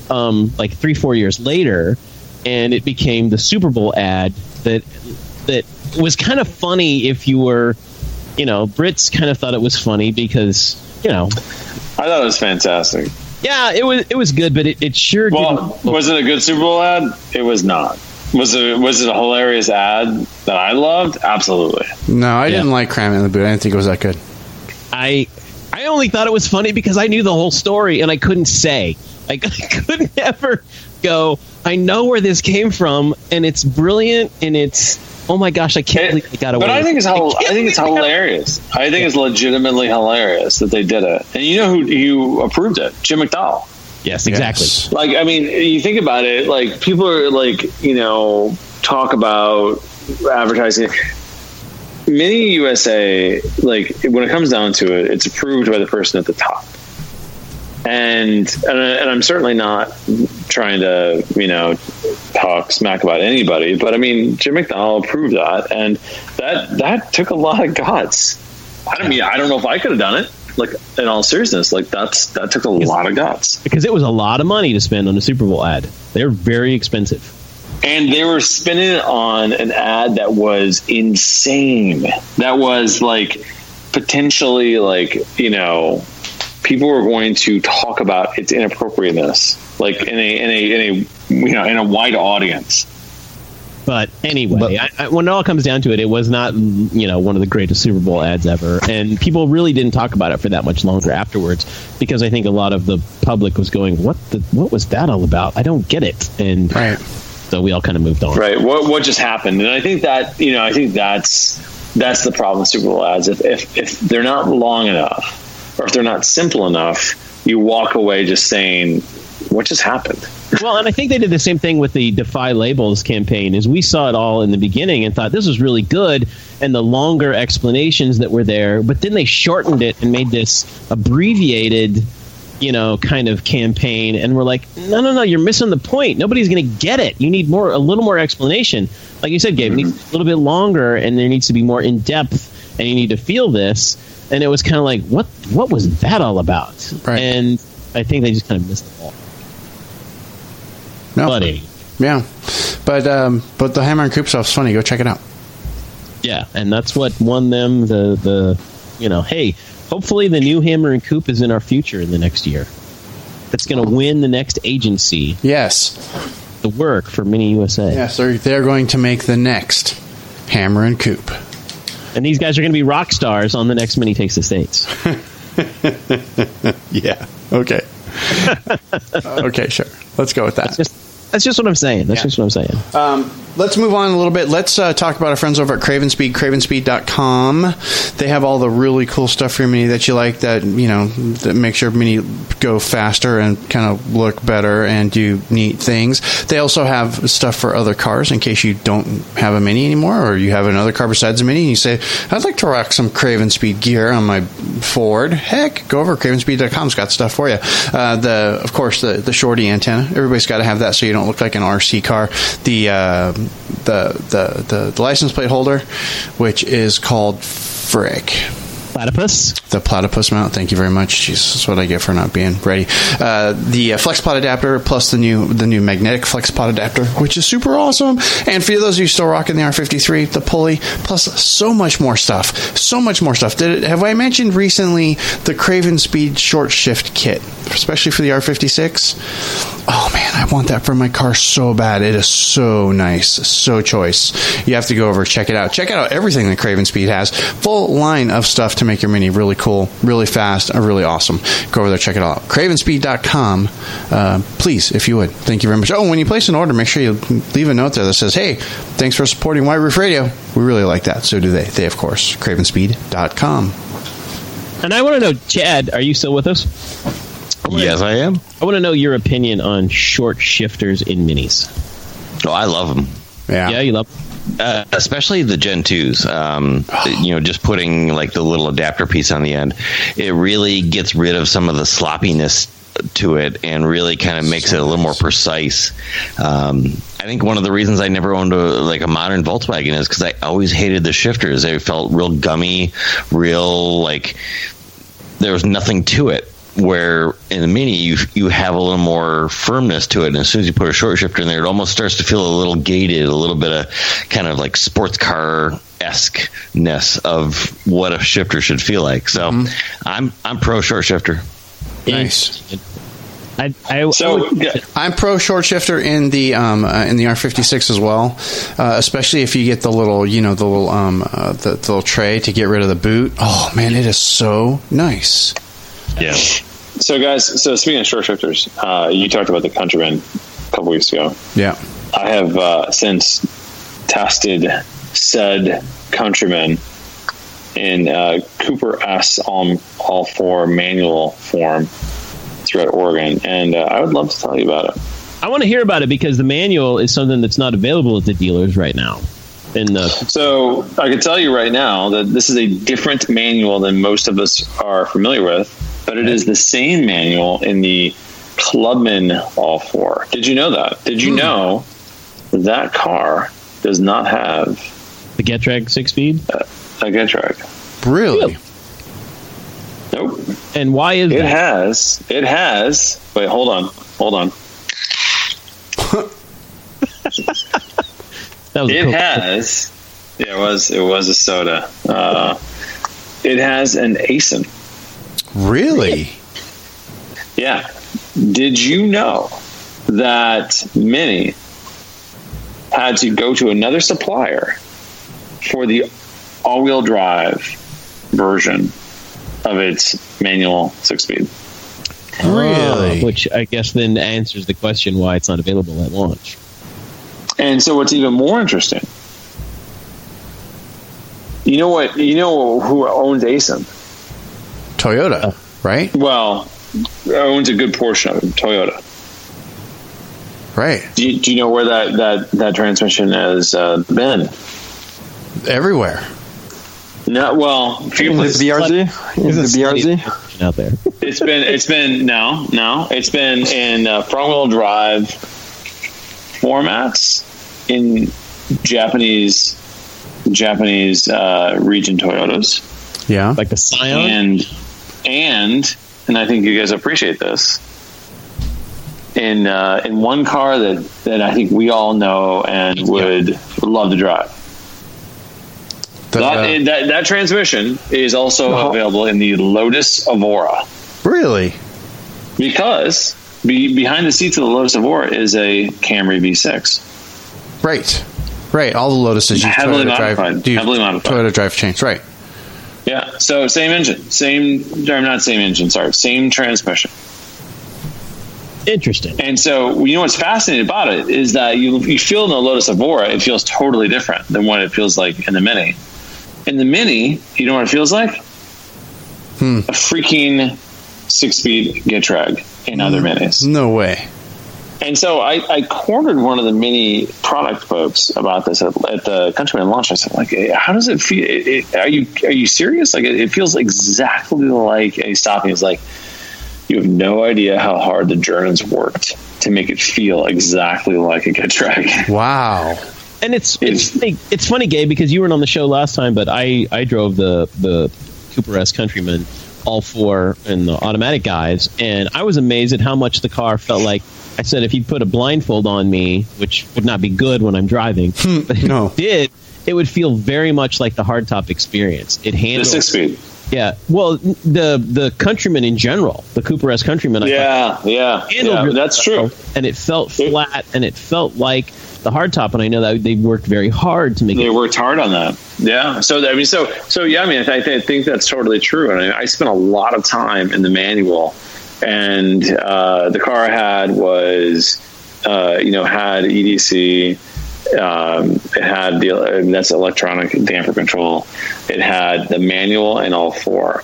um, like three, four years later, and it became the Super Bowl ad that that was kind of funny if you were you know, Brits kind of thought it was funny because you know, I thought it was fantastic. yeah, it was it was good, but it, it sure Well, didn't. was it a good Super Bowl ad? It was not. Was it was it a hilarious ad that I loved? Absolutely. No, I Yeah. didn't like cramming in the boot. I didn't think it was that good. I I only thought it was funny because I knew the whole story and I couldn't say. I, I couldn't ever go. I know where this came from, and it's brilliant, and it's oh my gosh, I can't believe they got away. But I think it's hel- can't I think it's believe they got- hilarious. I think it's legitimately hilarious that they did it. And you know who who approved it? Jim McDowell. Yes, exactly. Yes. Like I mean, you think about it. Like people are like you know talk about advertising. Mini USA, like when it comes down to it, it's approved by the person at the top. And and, I, and I'm certainly not trying to you know talk smack about anybody, but I mean Jim McDonald approved that, and that that took a lot of guts. I mean, I don't know if I could have done it. Like in all seriousness, like that's that took a lot of guts. Because it was a lot of money to spend on a Super Bowl ad. They're very expensive. And they were spinning it on an ad that was insane that was like potentially like you know people were going to talk about its inappropriateness like in a in a in a you know in a wide audience But anyway, But- I, I, when it all comes down to it, it was not you know one of the greatest Super Bowl ads ever, and people really didn't talk about it for that much longer afterwards because I think a lot of the public was going, "What the what was that all about? I don't get it," and Right. So we all kind of moved on. right what what just happened and i think that you know i think that's that's the problem with super bowl ads if if, if they're not long enough or if they're not simple enough you walk away just saying what just happened well, and I think they did the same thing with the Defy Labels campaign. Is we saw it all in the beginning and thought this was really good, and the longer explanations that were there, but then they shortened it and made this abbreviated, you know, kind of campaign, and we're like, no, no, no, you're missing the point. Nobody's going to get it. You need more, a little more explanation. Like you said, Gabe, it needs a little bit longer, and there needs to be more in depth, and you need to feel this. And it was kind of like, what, what was that all about? Right. And I think they just kind of missed the ball. No. Buddy. Yeah. But um, but the Hammer and Coop stuff's funny. Go check it out. Yeah, and that's what won them the the you know, hey, hopefully the new Hammer and Coop is in our future in the next year. That's going to win the next agency Yes. the work for Mini USA. Yes, they're, they're going to make the next Hammer and Coop. And these guys are going to be rock stars on the next Mini Takes the States. Yeah. Okay. okay, sure. Let's go with that. Just that's just what I'm saying. That's Yeah. just what I'm saying. Um, let's move on a little bit. Let's uh, talk about our friends over at Craven Cravenspeed, cravenspeed.com. They have all the really cool stuff for your Mini that you like that, you know, that makes your Mini go faster and kind of look better and do neat things. They also have stuff for other cars in case you don't have a Mini anymore or you have another car besides a Mini and you say, I'd like to rock some Craven Speed gear on my Ford. Heck, go over to. It's got stuff for you. Uh, the, of course, the, the shorty antenna. Everybody's got to have that so you don't look like an RC car. The, uh, the, the, the, license plate holder, which is called Frick. Platypus. The platypus mount. Thank you very much. Jeez, that's what I get for not being ready. Uh, the uh, FlexPod adapter plus the new the new magnetic FlexPod adapter, which is super awesome. And for those of you still rocking the R53, the pulley plus so much more stuff. So much more stuff. Did it, have I mentioned recently the Craven Speed short shift kit, especially for the R56? Oh man, I want that for my car so bad. It is so nice, so choice. You have to go over check it out. Check out everything that Craven Speed has. Full line of stuff to make your Mini really cool, really fast, and really awesome. Go over there, check it out. Cravenspeed.com. Uh, please, if you would. Thank you very much. Oh, when you place an order, make sure you leave a note there that says, "Hey, thanks for supporting White Roof Radio." We really like that. So do they. They, of course. Cravenspeed.com. And I want to know, Chad, are you still with us? Yes, I am. I want to know your opinion on short shifters in minis. Oh, I love them. Yeah. Yeah, you love. Uh, especially the Gen 2s. Um, you know, just putting like the little adapter piece on the end, it really gets rid of some of the sloppiness to it and really kind of makes it a little more precise. Um, I think one of the reasons I never owned a like a modern Volkswagen is because I always hated the shifters. They felt real gummy, real like there was nothing to it. Where in the Mini you you have a little more firmness to it, and as soon as you put a short shifter in there, it almost starts to feel a little gated, a little bit of kind of like sports car esque ness of what a shifter should feel like. So Mm-hmm. I'm I'm pro short shifter. Nice. I, I, I So would- yeah, I'm pro short shifter in the um, uh, in the R56 as well, uh, especially if you get the little you know the little um, uh, the, the little tray to get rid of the boot. Oh man, it is so nice. Yeah. so guys. So speaking of short shifters, uh, you talked about the Countryman a couple weeks ago. Yeah. I have uh, since tested said Countryman in uh, Cooper S all, all four manual form throughout Oregon, and uh, I would love to tell you about it. I want to hear about it because the manual is something that's not available at the dealers right now. And uh, So I can tell you right now that this is a different manual than most of us are familiar with, but it is the same manual in the Clubman All Four. Did you know that? Did you know that car does not have the Getrag six speed. a get track? Really? Nope. And why is It that? has. It has. Wait, hold on. Hold on. That was It Coke- has. Yeah, it was. It was a soda. Uh, it has an Aisin. Really? Yeah. Did you know that Mini had to go to another supplier for the all-wheel drive version of its manual six-speed? Really? Uh, which I guess then answers the question why it's not available at launch. And so, what's even more interesting? You know what? You know who owns Aisin? Toyota, right? Well, owns a good portion of it. Toyota. Right. Do you, do you know where that that that transmission has uh, been? Everywhere. No, well, few In the places. BRZ? In the BRZ? out there. It's been it's been no no it's been in uh, front wheel drive formats in Japanese Japanese uh, region Toyotas Yeah. Like the Scion. and and and I think you guys appreciate this in uh, in one car that that I think we all know and would love to drive. The- That, that that transmission is also Uh-huh. available in the Lotus Evora. really? because be, behind the seats of the Lotus Evora is a Camry V6. Right. Right. All the Lotuses use Heavily Toyota drive. modified. do Heavily modified. Toyota drive chains. Right. Yeah, so same engine, same or not same engine, sorry, same transmission. Interesting. And so you know what's fascinating about it is that you you feel in the Lotus Evora, it feels totally different than what it feels like in the Mini. In the Mini, you know what it feels like? Hmm. A freaking six-speed Getrag in other Minis. No way. And so I, I cornered one of the many product folks about this at, at the Countryman launch. I said, like, "Hey, how does it feel? It, it, are you are you serious? Like, it, it feels exactly like a stopping. It's like you have no idea how hard the Germans worked to make it feel exactly like a Getrag. Wow. And it's it's funny, it's funny, Gabe, because you weren't on the show last time, but I I drove the the Cooper S Countryman all four and the automatic guys, and I was amazed at how much the car felt like. I said if you put a blindfold on me, which would not be good when I'm driving, hmm, but if no. it did, it would feel very much like the hardtop experience. It The six speed. yeah. Well, the the Countryman in general, the Cooper S Countryman, I thought Yeah, yeah, handled yeah. really That's well, true. And it felt flat, and it felt like the hardtop. And I know that they worked very hard to make They it. worked hard on that. Yeah. So I mean, so so yeah. I mean, I, I think that's totally true. And I, I spent a lot of time in the manual, and uh, the car I had was, uh, you know, had EDC. Um, it had the and that's electronic damper control. It had the manual and all four,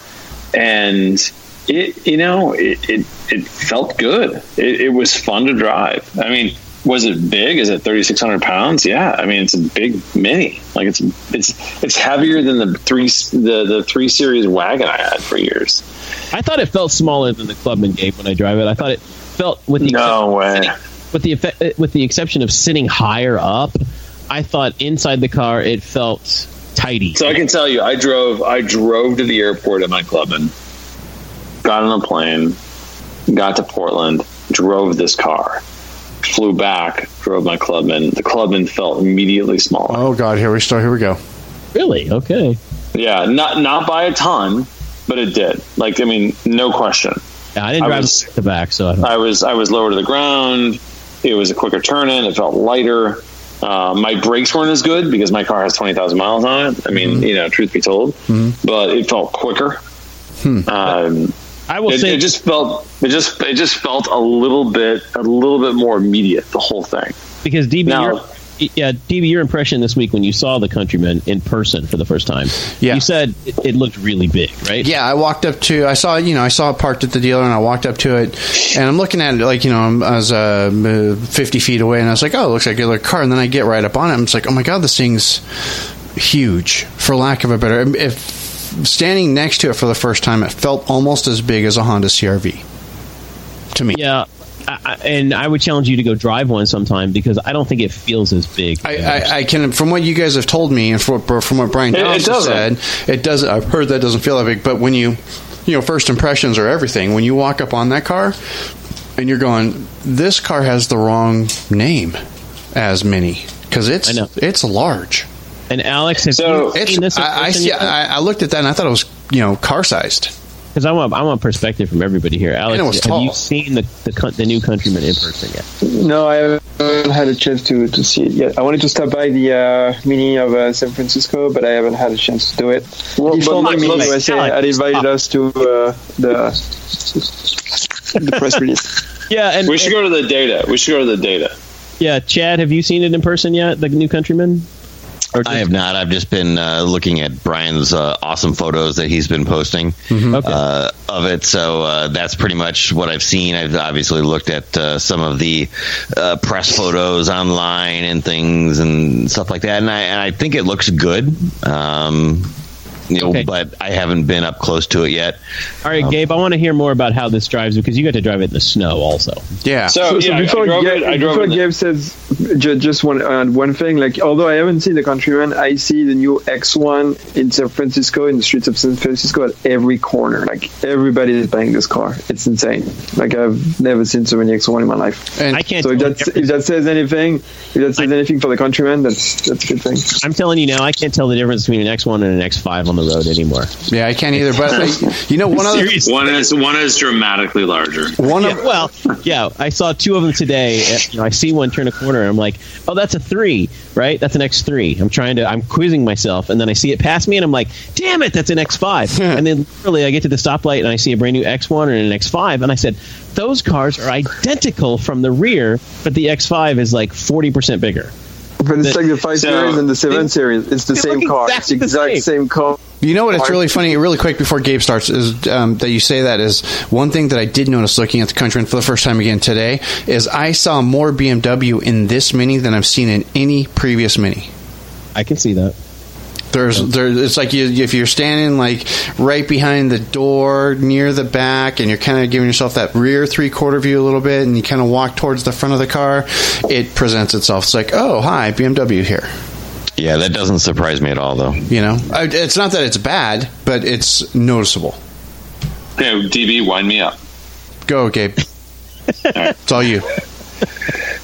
and it you know it it, it felt good. It, it was fun to drive. I mean, was it big? Is it thirty six hundred pounds? Yeah, I mean it's a big mini. Like it's it's it's heavier than the three the the three series wagon I had for years. I thought it felt smaller than the Clubman Gate when I drive it. I thought it felt with the No way. with the effect, uh, with the exception of sitting higher up. I thought inside the car it felt tidy. So I can tell you, I drove I drove to the airport in my Clubman. got on a plane, got to Portland, drove this car, flew back, drove my Clubman. The Clubman felt immediately smaller. Oh God, here we start. Here we go. Really? Okay. Yeah, not not by a ton, but it did. Like I mean, no question. Yeah, I didn't I drive was- the back, so I don't. I was I was lower to the ground. It was a quicker turn in. It felt lighter. Uh, my brakes weren't as good because my car has twenty thousand miles on it. I mean, you know, truth be told, but it felt quicker. Um, I will it, say it just felt it just it just felt a little bit a little bit more immediate. The whole thing. because DB, Now- your, yeah, DB, your impression this week when you saw the Countryman in person for the first time, Yeah. you said it, it looked really big, right? Yeah, I walked up to. I saw you know I saw it parked at the dealer, and I walked up to it, and I'm looking at it like you know I'm- I was uh, 50 feet away, and I was like, oh, it looks like a regular car, and then I get right up on it, and it's like, oh my god, this thing's huge, for lack of a better. If standing next to it for the first time, it felt almost as big as a Honda CRV to me. Yeah, I, I, and I would challenge you to go drive one sometime because I don't think it feels as big. I, I, I can, from what you guys have told me, and from, from what Brian It- it doesn't. said, it does. I've heard that doesn't feel that big, but when you, you know, first impressions are everything. When you walk up on that car, and you're going, this car has the wrong name as Mini because it's I it's large. And Alex, have So- you It's seen this? I, I see. I, I looked at that and I thought it was you know car sized. Because I want I want perspective from everybody here. Alex, have tall. you seen the the, the new Countryman in person yet? No, I haven't had a chance to, to see it yet. I wanted to stop by the uh, Mini of uh, San Francisco, but I haven't had a chance to do it. Well, he but told me let's- Mini let's- USA Alex, had invited stop. us to uh, the the press release. Yeah, and We should go to the data. We should go to the data. yeah, Chad, have you seen it in person yet? The new Countryman? I have not. I've just been uh, looking at Brian's uh, awesome photos that he's been posting Okay. uh, of it. So uh, that's pretty much what I've seen. I've obviously looked at uh, some of the uh, press photos online and things and stuff like that, and I, and I think it looks good. Um, you know, Okay. but I haven't been up close to it yet. All right, Gabe, I want to hear more about how this drives because you got to drive it in the snow also. Yeah. So, So, so yeah, before, I drove Gabe, it. I drove before it. Gabe says ju- just one uh, one thing, like although I haven't seen the Countryman, I see the new X1 in San Francisco in the streets of San Francisco at every corner. Like everybody is buying this car. It's insane. Like I've never seen so many X1 in my life. and I can't. So if tell that the if that says anything, if that says anything for the Countryman, that's that's a good thing. I'm telling you now, I can't tell the difference between an X1 and an X5 on the road anymore. yeah, I can't either. But I, you know, one other Seriously. One is one is dramatically larger. one Yeah, of well, yeah, I saw two of them today. Uh, You know, I see one turn a corner, and I'm like, "Oh, that's a three, right? That's an X3." I'm trying to, I'm quizzing myself, and then I see it pass me, and I'm like, "Damn it, that's an X5!" and then literally, I get to the stoplight, and I see a brand new X1 and an X5, and I said, "Those cars are identical from the rear, but the X5 is like 40 percent bigger." But it's The- like the five so- series and the seven series. It's the They same look car. exactly It's the the exact same. same car. You know what? It's really funny. Really quick before Gabe starts is um, that you say that is one thing that I did notice looking at the Countryman for the first time again today is I saw more BMW in this Mini than I've seen in any previous Mini. I can see that. There's there. It's like you, if you're standing like right behind the door near the back, and you're kind of giving yourself that rear three quarter view a little bit, and you kind of walk towards the front of the car. It presents itself. It's like, oh, hi, BMW here. Yeah, that doesn't surprise me at all, though. You know, it's not that it's bad, but it's noticeable. Okay, DB, wind me up. Go, Gabe. it's all you.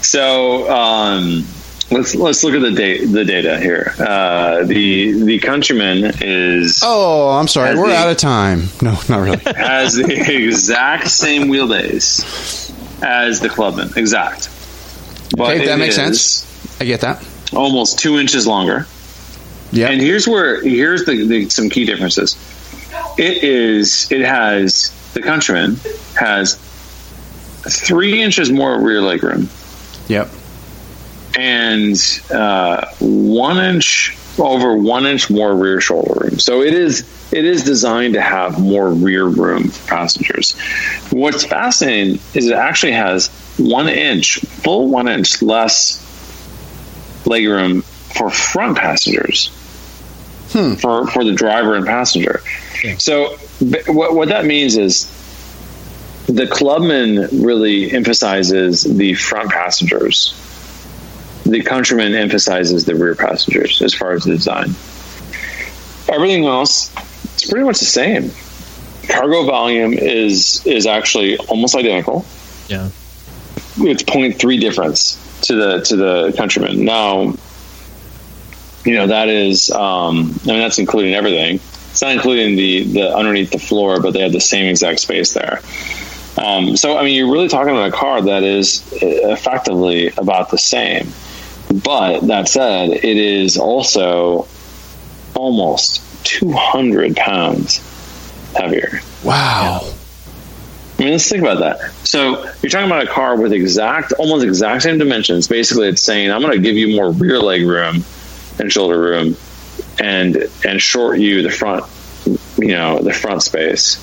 So um, let's let's look at the data the data here. Uh, the the Countryman is Oh, I'm sorry. We're the- out of time. No, not really. has the exact same wheelbase as the Clubman, exact. But Okay, that makes sense. I get that. Almost two inches longer. Yeah. And here's where here's the, the some key differences. It is it has the Countryman has three inches more rear leg room Yep. And uh, one inch over one inch more rear shoulder room. So it is it is designed to have more rear room for passengers. What's fascinating is it actually has one inch, full one inch less legroom for front passengers. For, for the driver and passenger. So what, what that means is the Clubman really emphasizes the front passengers the Countryman emphasizes the rear passengers as far as the design. Everything else, it's pretty much the same. cargo volume is is actually almost identical. Yeah. It's 0.3 difference to the to the Countryman. Now, you know that is, um, I mean that's including everything. It's not including the the underneath the floor, but they have the same exact space there. Um, so I mean, you're really talking about a car that is effectively about the same. But that said, it is also almost 200 pounds heavier. Wow. I mean, let's think about that. So you're talking about a car with exact, almost exact same dimensions. Basically, it's saying I'm going to give you more rear leg room and shoulder room, and and short you the front, you know, the front space,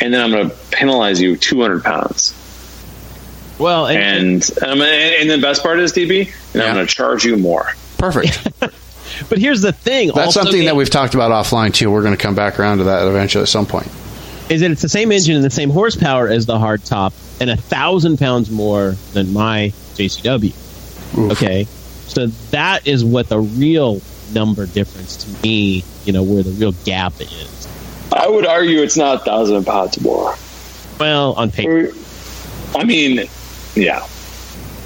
and then I'm going to penalize you 200 pounds. Well, and, And um, and, and the best part is DB, and Yeah. I'm going to charge you more. Perfect. but here's the thing. That's also something that we've talked about offline too. We're going to come back around to that eventually at some point. is that it's the same engine and the same horsepower as the hardtop, and a thousand pounds more than my JCW. Okay, so that is what the real number difference to me, you know, where the real gap is. I would argue it's not a thousand pounds more. Well, on paper, I mean, yeah.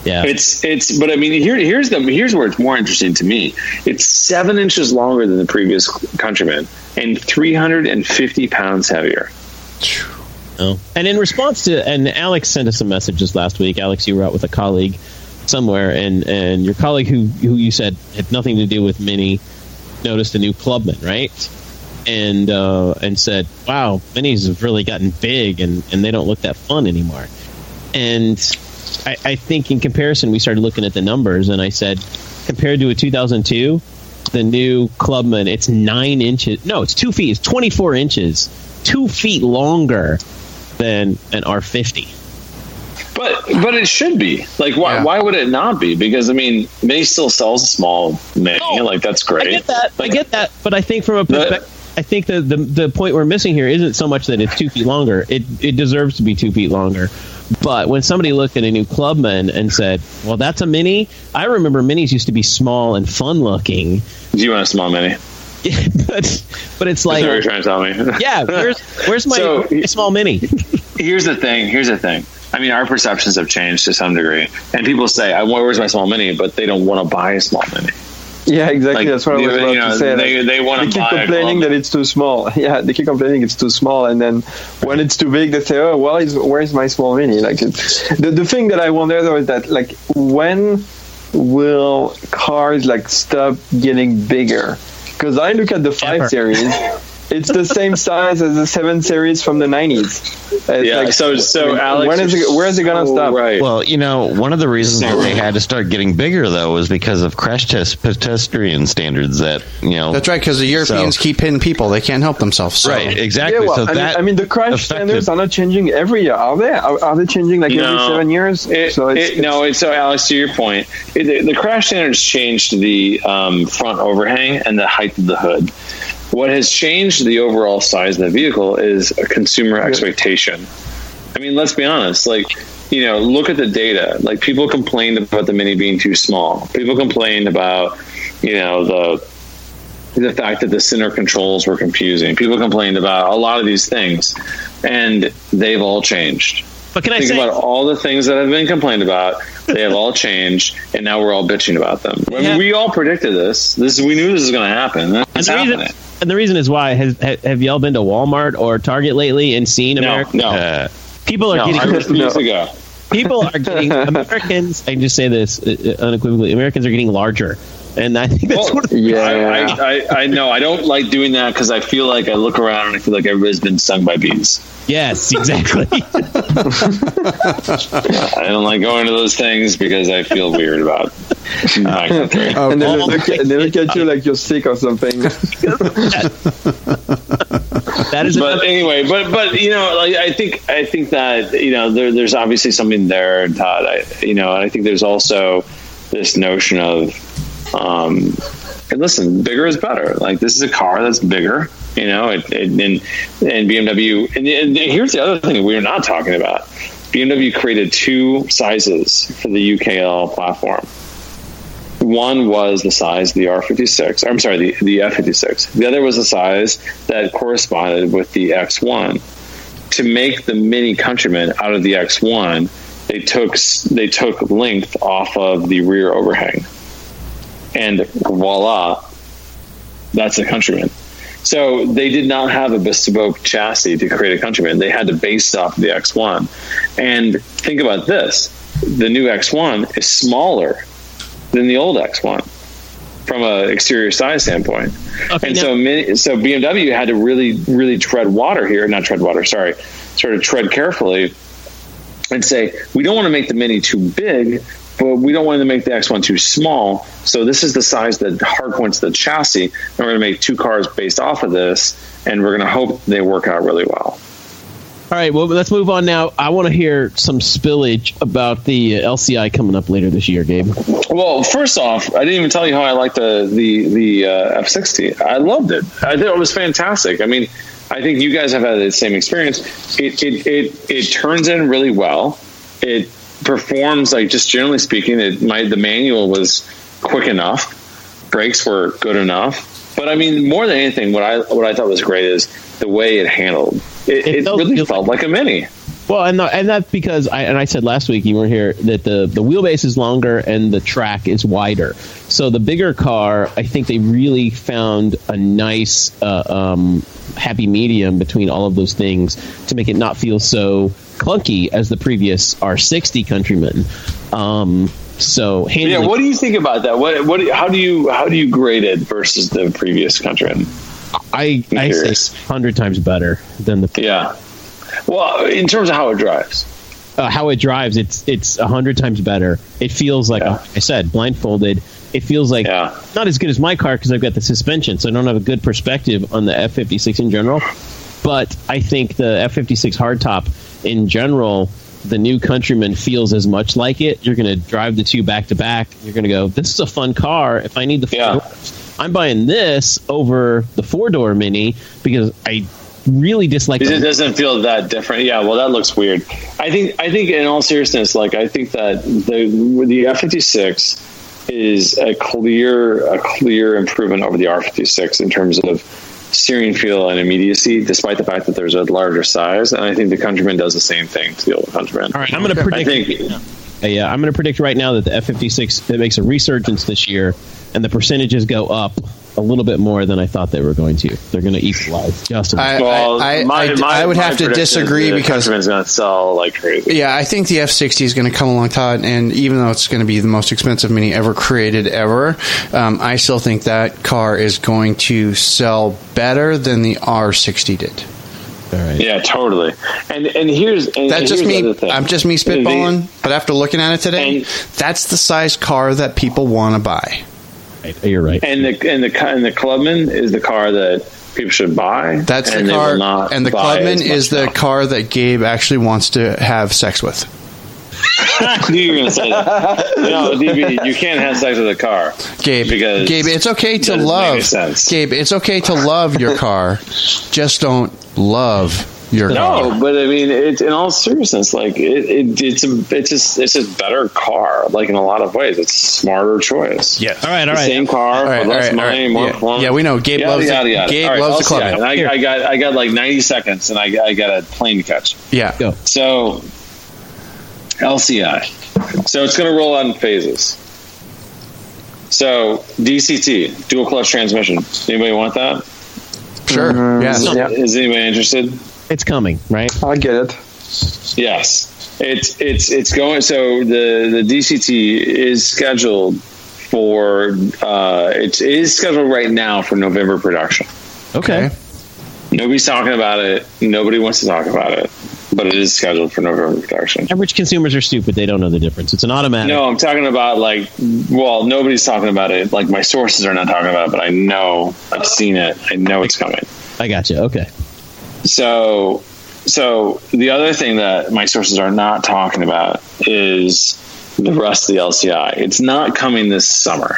yeah. It's it's, but I mean, here here's the here's where it's more interesting to me. It's seven inches longer than the previous Countryman and 350 pounds heavier. Oh. And in response to, and Alex sent us some messages last week. Alex, you were out with a colleague somewhere, and and your colleague who who you said had nothing to do with Mini noticed a new Clubman, right? And uh, and said, "Wow, Minis have really gotten big, and and they don't look that fun anymore." And I, I think in comparison, we started looking at the numbers, and I said, compared to a 2002, the new Clubman, it's nine inches. No, it's two feet. It's 24 inches, two feet longer than an R50. But but it should be like why Yeah. why would it not be? Because I mean, Mini still sells a small Mini, Oh, like that's great. I get that. I get that. But I think from a But- perspective, I think the, the the point we're missing here isn't so much that it's two feet longer. It it deserves to be two feet longer. But when somebody looked at a new Clubman and said, "Well, that's a mini," I remember minis used to be small and fun looking. Do you want a small Mini? but but it's what you're like, trying to tell me? yeah, where's where's my, So- my small mini? here's the thing. Here's the thing. I mean, our perceptions have changed to some degree, and people say, "I want where's my small Mini," but they don't want to buy a small Mini. Yeah, exactly. Like, That's what I was about you know, to say. they- like, they wanna keep complaining that it's too small. Yeah, they keep complaining it's too small, and then when it's too big, they say, "Oh, well, it's, where's my small mini?" Like it's, the the thing that I wonder though is that like when will cars like stop getting bigger? Because I look at the five Ever. series. It's the same size as the seven series from the nineties. Yeah. so so Alex, when is it, where is it gonna so stop? Right. Well, you know, one of the reasons that they had to start getting bigger though was because of crash test pedestrian standards that you know. That's right, because the Europeans So- keep hitting people. They can't help themselves. So. Right, exactly. Yeah, well, so I, mean, that I mean, the crash affected- standards are not changing every year, are they? Are, are they changing like every seven years? It, so it's, it, no, it's so Alex. To your point, it, the, the crash standards changed the um, front overhang and the height of the hood. What has changed the overall size of the vehicle is a consumer expectation. I mean, let's be honest. Like, you know, look at the data. Like, people complained about the Mini being too small. People complained about, you know, the the fact that the center controls were confusing. People complained about a lot of these things, and they've all changed But can I think say? about all the things that have been complained about. They have all changed, and now we're all bitching about them. I mean, Yeah. we all predicted this. This we knew this was going to happen. And the, reason, and the reason is why has, have y'all been to Walmart or Target lately and seen No, America? no, uh, People are no. I getting to go. people are getting Americans. I can just say this uh, uh, unequivocally: Americans are getting larger, and I think that's Well, one of Yeah. I, I, I, I know. I don't like doing that because I feel like I look around and I feel like everybody's been stung by bees. yes, exactly. I don't like going to those things because I feel weird about my country. and they Oh, look, they look at you like you're sick or something. that is but anyway, but but you know, like I think I think that you know there, there's obviously something there, Todd. I, you know, and I think there's also this notion of, um, and listen, bigger is better. Like this is a car that's bigger. You know, it, it, and and BMW. And, and here's the other thing we are not talking about. BMW created two sizes for the UKL platform. One was the size of the R56. I'm sorry, the, the F56. The other was the size that corresponded with the X1. to make the Mini Countryman out of the X1, they took they took length off of the rear overhang, and voila, that's a Countryman. So they did not have a bespoke chassis to create a Countryman. They had to base off the X1. And think about this: the new X1 is smaller than the old X1 from an exterior size standpoint. Okay, and now- so, many, so BMW had to really, really tread water here. Not tread water. Sorry, sort of tread carefully and say we don't want to make the Mini too big, but we don't want to make the X1 too small. So this is the size that harkens the chassis, and we're going to make two cars based off of this, and we're going to hope they work out really well. All right, well, let's move on now. I want to hear some spillage about the uh, LCI coming up later this year, Gabe. Well, first off, I didn't even tell you how I liked the the the uh, F60. I loved it. I thought it was fantastic. I mean, I think you guys have had the same experience. It it it, it turns in really well. It performs like just generally speaking. It my the manual was quick enough. Brakes were good enough. But I mean, more than anything, what I what I thought was great is the way it handled. It, It it, really felt like a mini. Well, and the, and that's because I and I said last week you weren't here that the the wheelbase is longer and the track is wider. So the bigger car, I think they really found a nice uh, um, happy medium between all of those things to make it not feel so clunky as the previous R60 Countryman. Um, so Yeah, what do you think about that? What what how do you how do you grade it versus the previous Countryman? I I'm I curious. say hundred times better than the Yeah. Well, in terms of how it drives. uh, how it drives, it's it's a hundred times better. It feels like Yeah. like I said, blindfolded. It feels like Yeah. not as good as my car because I've got the suspension, so I don't have a good perspective on the F fifty six in general. But I think the F fifty six hardtop in general, the new Countryman feels as much like it. You're going to drive the two back to back. You're going to go. This is a fun car. If I need the Yeah. I'm buying this over the four door Mini because I really dislike. It the doesn't feel that different. Yeah, well that looks weird. I think I think in all seriousness, like I think that the the F fifty six is a clear a clear improvement over the R fifty six in terms of steering feel and immediacy, despite the fact that there's a larger size. And I think the Countryman does the same thing to the old Countryman. All right, I'm going to I predict. think Uh, yeah, I'm going to predict right now that the F56 it makes a resurgence this year, and the percentages go up a little bit more than I thought they were going to. They're going to equalize just a I- little. well, I- my, I- my, I would my have to prediction is disagree the because- Countryman's going to sell like crazy. Yeah, I think the F60 is going to come along, Todd, and even though it's going to be the most expensive Mini ever created ever, um, I still think that car is going to sell better than the R60 did. All right. Yeah, totally. And and here's and That's just here's me. other thing. I'm just me The- spitballing, but after looking at it today, And- that's the size car that people want to buy. Right, You're right. and the and the and the Clubman is the car that people should buy. That's the car, not and the Clubman is the now. car that Gabe actually wants to have sex with. I knew you were going to say that. No, DB, you can't have sex with a car. Gabe, Because Gabe, it's okay to love. sense. Gabe, it's okay to love your car. Just don't love your car. No, but I mean, it's in all seriousness, like it, it, it's a, it's just, it's a better car. Like in a lot of ways, it's a smarter choice. Yes. all right, all The right. same car, All right, less all right, money, right. more Yeah. performance. Yeah, we know. Gabe Yada, loves the- yada, yada. Gabe All right, loves the LCI. Clubman. And I, I got I got like ninety seconds, and I, I got a plane to catch. Yeah. Go. So LCI. So it's going to roll out in phases. So DCT, dual clutch transmission. Anybody want that? Sure. Mm, yes. yeah. Is anybody interested? It's coming, right? I get it. Yes. It's it's it's going. So the the DCT is scheduled for uh, it is scheduled right now for November production. Okay. Okay. Nobody's talking about it. Nobody wants to talk about it, but it is scheduled for November production. Average consumers are stupid. They don't know the difference. It's an automatic. No, I'm talking about like, well, nobody's talking about it. Like my sources are not talking about it, but I know I've seen it. I know it's coming. I got you. Okay. So, so the other thing that my sources are not talking about is the rest of the LCI. It's not coming this summer,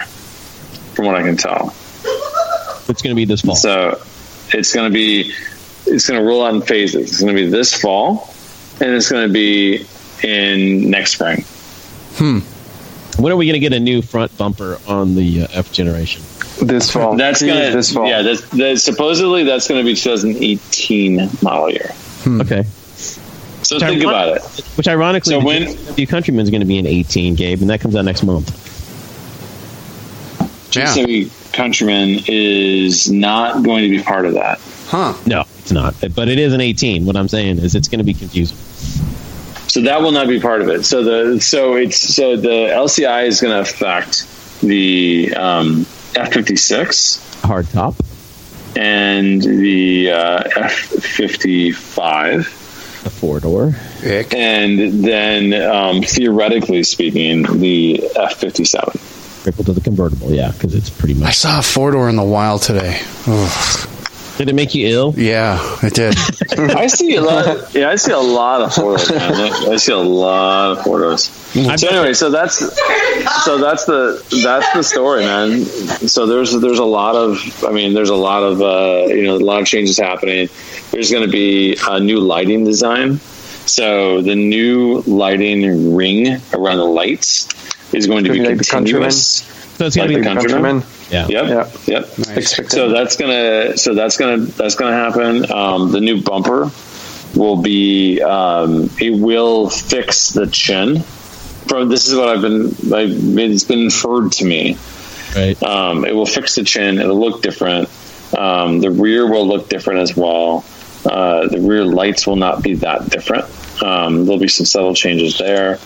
from what I can tell. It's going to be this fall. So, it's going to be, it's going to roll out in phases. It's going to be this fall, and it's going to be in next spring. Hmm. When are we going to get a new front bumper on the uh, F generation? This fall. That's Please, gonna this fall. yeah. That's, that's supposedly that's gonna be 2018 model year. Okay. So think about it. Which ironically, So the when- JCW Countryman is going to be an 18, Gabe, and that comes out next month. Yeah. JCW Countryman is not going to be part of that. Huh. No, it's not. But it is an 18. What I'm saying is it's going to be confusing. So that will not be part of it. So the so it's so the LCI is going to affect the um, F fifty six Hard top. and the uh, F fifty five, A four door. And then um, theoretically speaking, the F fifty seven. Triple to the convertible, yeah, because it's pretty much. I saw a four door in the wild today. Ugh. Did it make you ill? Yeah, it did. I see a lot. Yeah, I see a lot of photos. Man. I see a lot of photos. So anyway, so that's so that's the that's the story, man. So there's there's a lot of I mean there's a lot of uh, you know a lot of changes happening. There's going to be a new lighting design. So the new lighting ring around the lights is going to be Like continuous. So it's going Like to the be. Countryman? Yeah. Yep. Yeah. Yep. Nice. So that's gonna so that's gonna that's gonna happen. Um, the new bumper will be um, it will fix the chin. From this is what I've been I've, it's been inferred to me. Right. Um, it will fix the chin. It'll look different. Um, the rear will look different as well. Uh, the rear lights will not be that different. Um, there'll be some subtle changes there.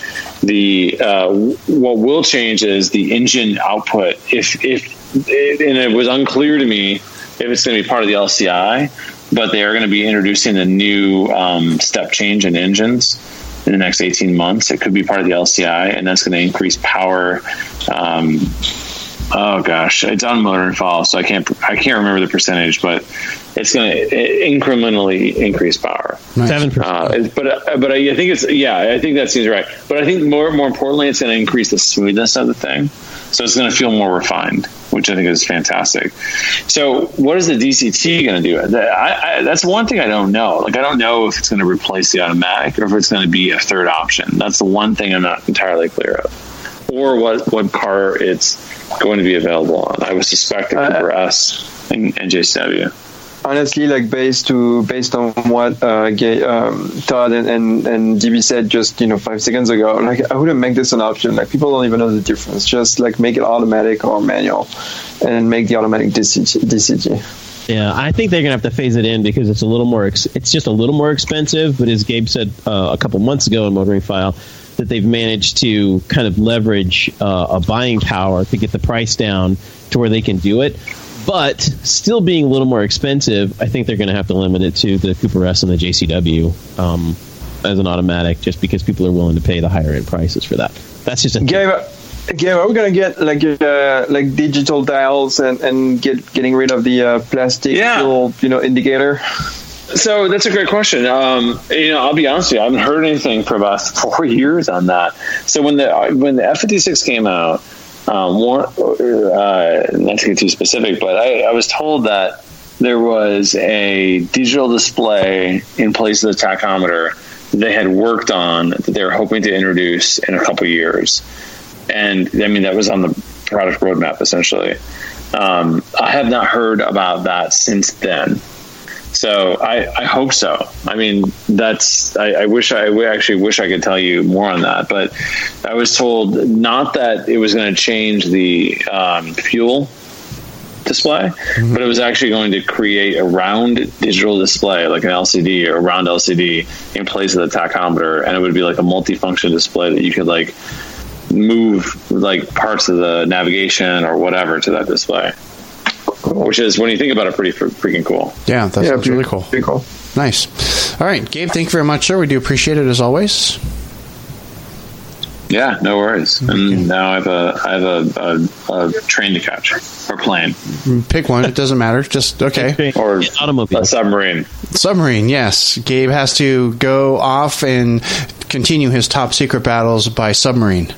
The uh, what will change is the engine output. If if and it was unclear to me if it's going to be part of the LCI, but they are going to be introducing a new um, step change in engines in the next 18 months. It could be part of the LCI, and that's going to increase power. Um, oh gosh, it's on Motoring File, so I can't I can't remember the percentage, but it's going to incrementally increase power. Seven percent. Uh, but uh, but I think it's yeah, I think that seems right. But I think more more importantly, it's going to increase the smoothness of the thing, so it's going to feel more refined, which I think is fantastic. So what is the DCT going to do? I, I, that's one thing I don't know. Like I don't know if it's going to replace the automatic or if it's going to be a third option. That's the one thing I'm not entirely clear of, or what what car it's going to be available on. I would suspect the Uh, S and, and JCW. honestly, like based to based on what uh, Ga- um, Todd and, and and DB said just you know five seconds ago, like I wouldn't make this an option. Like people don't even know the difference. Just like make it automatic or manual, and make the automatic DCG. DCG. Yeah, I think they're going to have to phase it in because it's a little more. Ex- it's just a little more expensive. But as Gabe said uh, a couple months ago in Motoring File, that they've managed to kind of leverage uh, a buying power to get the price down to where they can do it. But still being a little more expensive, I think they're going to have to limit it to the Cooper S and the JCW um, as an automatic, just because people are willing to pay the higher end prices for that. That's just a Gabe, Gabe, are we gonna get like uh, like digital dials and, and get getting rid of the uh, plastic Yeah. fuel, you know indicator? So that's a great question. Um, you know, I'll be honest with you, I haven't heard anything for about four years on that. So when the when the F fifty six came out, um, uh, not to get too specific, but I, I was told that there was a digital display in place of the tachometer they had worked on that they were hoping to introduce in a couple years, and I mean that was on the product roadmap essentially. Um, I have not heard about that since then. So I, I hope so. I mean, that's I, I wish I we actually wish I could tell you more on that, but I was told not that it was going to change the um, fuel display, but it was actually going to create a round digital display, like an LCD or a round LCD, in place of the tachometer, and it would be like a multifunction display that you could like move like parts of the navigation or whatever to that display. Which is, when you think about it, pretty freaking cool. Yeah, that sounds really cool. Pretty cool. Nice. All right, Gabe, thank you very much, sir. We do appreciate it as always. Yeah, no worries. And now I have a I have a, a, a train to catch or plane mm, Pick one. It doesn't matter. Just okay. or automobile. a submarine. Submarine. Yes, Gabe has to go off and continue his top secret battles by submarine.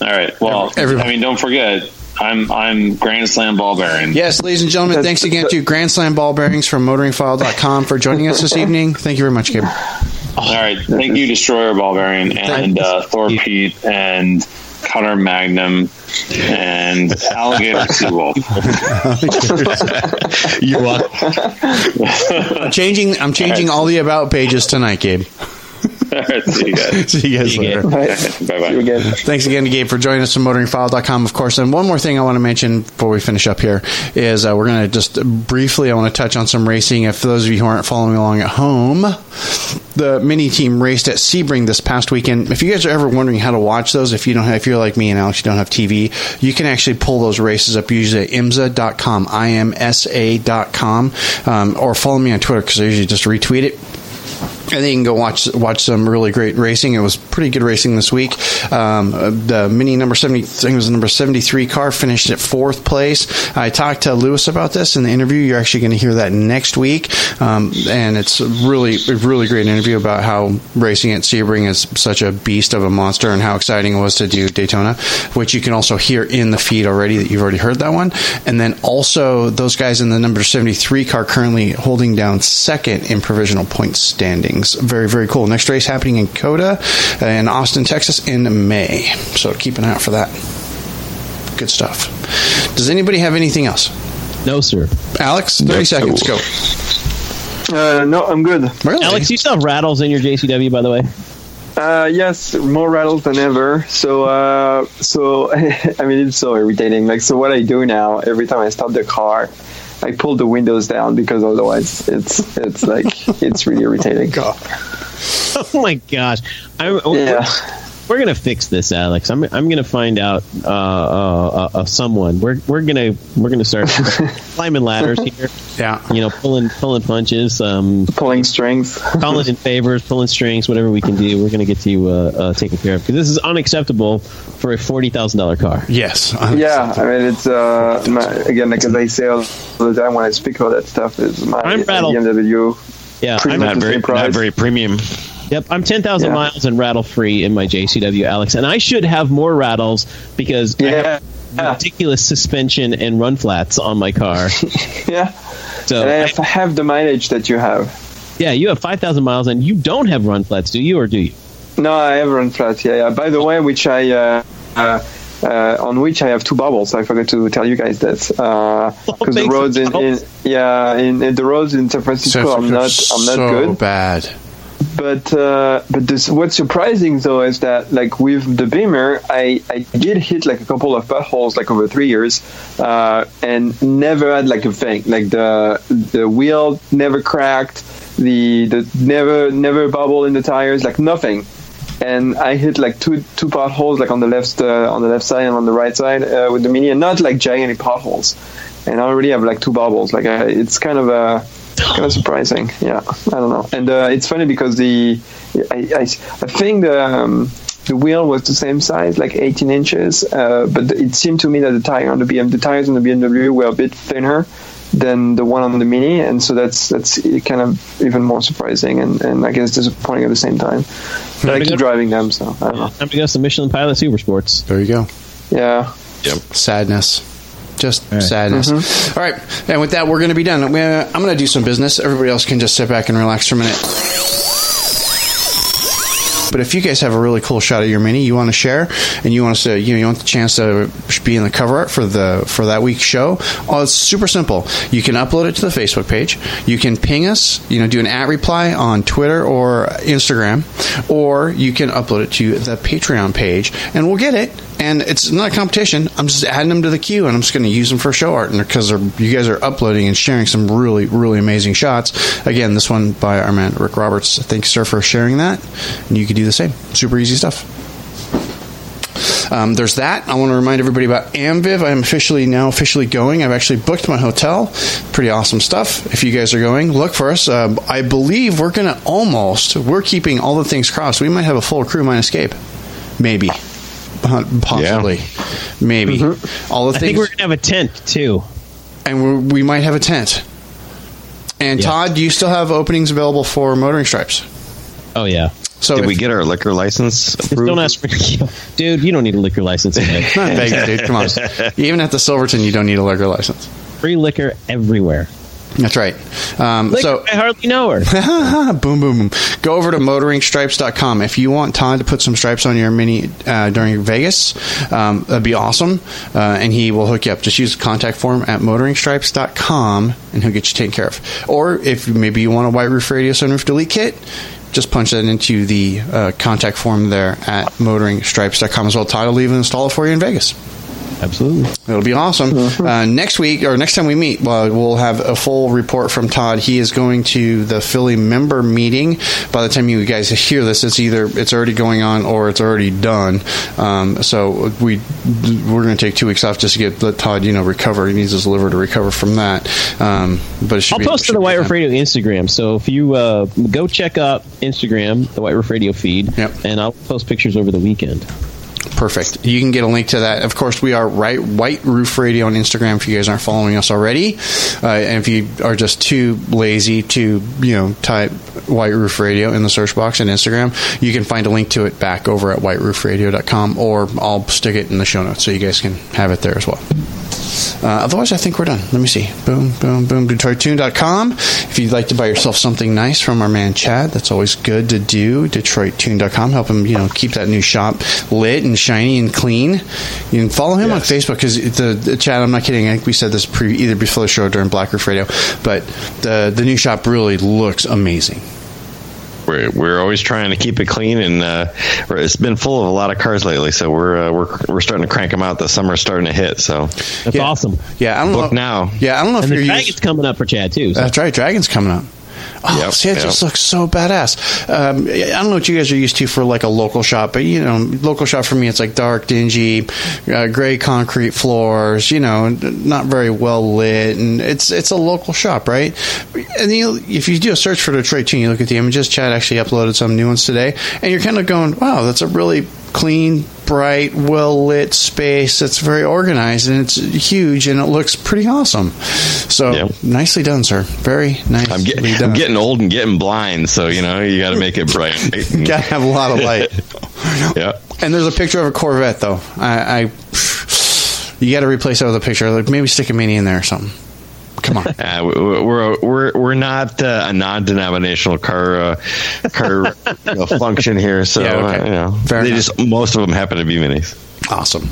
All right. Well, Everybody- I mean, don't forget, I'm I'm Grand Slam ball bearing. Yes, ladies and gentlemen, thanks again to Grand Slam Ball Bearings from motoringfile.com for joining us this evening. Thank you very much, Gabe. All right. Thank you, Destroyer ball bearing, and uh, Thor Pete, and Cutter Magnum, and Alligator Seawolf. You're welcome. I'm changing. I'm changing all the about pages tonight, Gabe. All right, see you guys. See you guys See you, later. Bye bye. again. Thanks again to Gabe for joining us from motoringfile.com, of course. And one more thing I want to mention before we finish up here is uh, we're going to just briefly, I want to touch on some racing. If those of you who aren't following along at home, the mini team raced at Sebring this past weekend. If you guys are ever wondering how to watch those, if you don't have, if you're like me and Alex, you don't have TV, you can actually pull those races up usually at imsa.com, I-M-S-A.com, um, or follow me on Twitter because I usually just retweet it and then you can go watch watch some really great racing. It was pretty good racing this week. Um, the mini number seventy, I think it was number seventy three car finished at fourth place. I talked to Luis about this in the interview. You're actually going to hear that next week, um, and it's a really a really great interview about how racing at Sebring is such a beast of a monster and how exciting it was to do Daytona, which you can also hear in the feed already. That you've already heard that one, and then also those guys in the number seventy three car currently holding down second in provisional point standings. Very, very cool. Next race happening in COTA uh, in Austin, Texas in May. So keep an eye out for that. Good stuff. Does anybody have anything else? No, sir. Alex, 30 Nope. seconds. Go. Uh, no, I'm good. Really? Alex, you still have rattles in your JCW, by the way. Uh, yes, more rattles than ever. So, uh, so I mean, it's so irritating. Like, so what I do now, every time I stop the car, I pull the windows down because otherwise, it's it's like it's really irritating. Oh my gosh! I'm, Yeah. We're gonna fix this, Alex. I'm I'm gonna find out uh, uh, uh, someone. We're we're gonna we're gonna start climbing ladders here. Yeah. You know, pulling pulling punches, um, Pulling strings. calling in favors, pulling strings, whatever we can do. We're gonna get you uh, uh, taken care of because this is unacceptable for a forty thousand dollar car. Yes. Yeah, I mean, it's uh, my, again, because as I say all the time when I speak about that stuff, is my I'm rattled. BMW. Yeah, Pretty I'm, Not very, same price. not very premium. Yep, I'm 10,000 Yeah. miles and rattle free in my JCW, Alex, and I should have more rattles because I Yeah, have ridiculous suspension and run flats on my car. yeah. So, And I I- have the mileage that you have. yeah, you have 5,000 miles and you don't have run flats, do you, or do you? No, I have run flats, Yeah, yeah. By the way, which I uh, uh, uh, on which I have two bubbles. I forgot to tell you guys that because the roads in, in yeah in, in the roads in San Francisco, I'm not I'm not so good. bad. But uh, but this, what's surprising though is that like with the Beamer, I, I did hit like a couple of potholes like over three years, uh, and never had like a thing. Like the the wheel never cracked, the the never never bubble in the tires, like nothing. And I hit like two two potholes like on the left uh, on the left side and on the right side uh, with the Mini, and not like gigantic potholes. And I already have like two bubbles. Like it's kind of a kind of surprising. Yeah, I don't know. And uh, it's funny because the I, I, I think the um, the wheel was the same size, like 18 inches, uh, but it seemed to me that the tire on the BM the tires on the BMW were a bit thinner than the one on the Mini, and so that's that's kind of even more surprising and, and I guess disappointing at the same time. But I keep go- driving them, so I don't know. Time to go to Michelin Pilot Super Sports. There you go. Yeah. Yep. Sadness. Just right. sadness. Mm-hmm. All right. And with that, we're going to be done. We- uh, I'm going to do some business. Everybody else can just sit back and relax for a minute. But if you guys have a really cool shot of your mini you want to share, and you want us to, you know, you want the chance to be in the cover art for the for that week's show, oh, it's super simple. You can upload it to the Facebook page. You can ping us, you know, do an at reply on Twitter or Instagram, or you can upload it to the Patreon page, and we'll get it. And it's not a competition. I'm just adding them to the queue, and I'm just going to use them for show art, and because you guys are uploading and sharing some really, really amazing shots. Again, this one by our man Rick Roberts. Thanks, sir, for sharing that. And you can do the same. Super easy stuff. Um, there's that. I want to remind everybody about Amviv. I'm officially now officially going. I've actually booked my hotel. Pretty awesome stuff. If you guys are going, look for us. Um, I believe we're going to almost. We're keeping all the things crossed. We might have a full crew minus Escape, maybe, Possibly, maybe. Mm-hmm. All the I things, think we're going to have a tent, too. and we're, we might have a tent. And Yeah. Todd, do you still have openings available for motoring stripes? Oh, yeah. So Did if- we get our liquor license approved? don't ask for Dude, you don't need a liquor license. not begging, dude. Come on. Even at the Silverton, you don't need a liquor license. Free liquor everywhere. That's right. Um, Like, so I hardly know her. boom, boom, boom. Go over to motoringstripes.com. If you want Todd to put some stripes on your Mini uh, during Vegas, um, that'd be awesome. Uh, and he will hook you up. Just use the contact form at motoringstripes.com and he'll get you taken care of. Or if maybe you want a white roof radio sunroof delete kit, just punch that into the uh, contact form there at motoringstripes.com as well. Todd will even install it for you in Vegas. Absolutely. It'll be awesome. Uh, next week or next time we meet, well, we'll have a full report from Todd. He is going to the Philly member meeting. By the time you guys hear this, it's either it's already going on or it's already done. Um, so we we're going to take two weeks off just to get let Todd you know recover. He needs his liver to recover from that. Um, but it should I'll be, post to the White. Roof Radio Instagram. So if you uh, go check out Instagram, the White Roof Radio feed, Yep. and I'll post pictures over the weekend. Perfect. You can get a link to that. Of course, we are right White Roof Radio on Instagram. If you guys aren't following us already, uh, and if you are just too lazy to you know type White Roof Radio in the search box on Instagram, you can find a link to it back over at whiteroofradio.com, or I'll stick it in the show notes so you guys can have it there as well. Uh, otherwise, I think we're done. Let me see. Boom, boom, boom. DetroitTune.com. If you'd like to buy yourself something nice from our man Chad, that's always good to do. DetroitTune.com. Help him, you know, keep that new shop lit and shiny and clean. You can follow him on Facebook because the, the Chad. I'm not kidding. I think we said this pre, either before the show or during Black Roof Radio, but the the new shop really looks amazing. We're, we're always trying to keep it clean, and uh, it's been full of a lot of cars lately. So we're uh, we're we're starting to crank them out. The summer's starting to hit. So That's Yeah. awesome. Yeah, I don't Book know. now. Yeah, I don't know And if the you're Dragon's used- coming up for Chad too. So. That's right. Dragon's coming up. Oh, Yep, see, it just yep. looks so badass. Um, I don't know what you guys are used to for like a local shop, but you know, local shop for me, it's like dark, dingy, uh, gray concrete floors. You know, not very well lit, and it's it's a local shop, right? And you, if you do a search for Detroit Tune, you look at the images. Chad actually uploaded some new ones today, and you're kind of going, "Wow, that's a really clean, bright, well lit space. It's very organized and it's huge and it looks pretty awesome. So Yeah. nicely done, sir. Very nice. I'm, get. I'm getting old and getting blind. So you know you got to make it bright. You gotta have a lot of light. yeah. and there's a picture of a Corvette though. I, I you got to replace that with a picture. Like maybe stick a mini in there or something. Come on. Uh, we're we're we're not uh, a non-denominational car uh, car you know, function here, so Yeah, okay. uh, you know Fair they enough. just most of them happen to be minis. Awesome.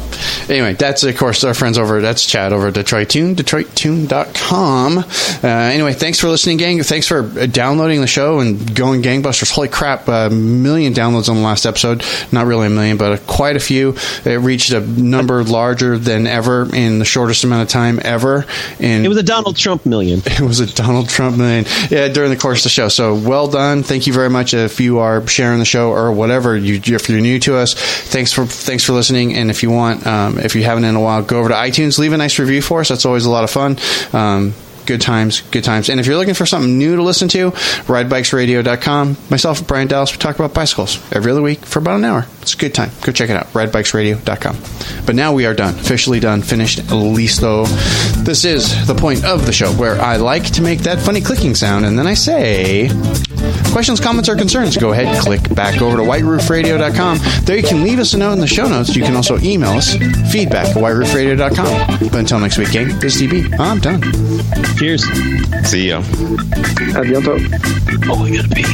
Anyway, that's of course our friends over. That's Chad over at Detroit Tune, DetroitTune.com. Uh, anyway, thanks for listening, gang. Thanks for uh, downloading the show and going gangbusters. Holy crap! A million downloads on the last episode. Not really a million, but quite a few. It reached a number larger than ever in the shortest amount of time ever. And It was a Donald Trump million. it was a Donald Trump million yeah, during the course of the show. So well done. Thank you very much if you are sharing the show or whatever. You, if you're new to us, thanks for thanks for listening. And if you want, um, if you haven't in a while, go over to iTunes, leave a nice review for us. That's always a lot of fun. Um, Good times, good times. And if you're looking for something new to listen to, ridebikesradio.com. Myself, Brian Dallas, we talk about bicycles every other week for about an hour. It's a good time. Go check it out, ridebikesradio.com. But now we are done, officially done, finished, listo. This is the point of the show where I like to make that funny clicking sound, and then I say, questions, comments, or concerns, go ahead, click back over to whiteroofradio.com. There you can leave us a note in the show notes. You can also email us, feedback at whiteroofradio.com. But until next week, gang, this is DB. I'm done. Cheers. See ya. À bientôt. Oh, gotta pee.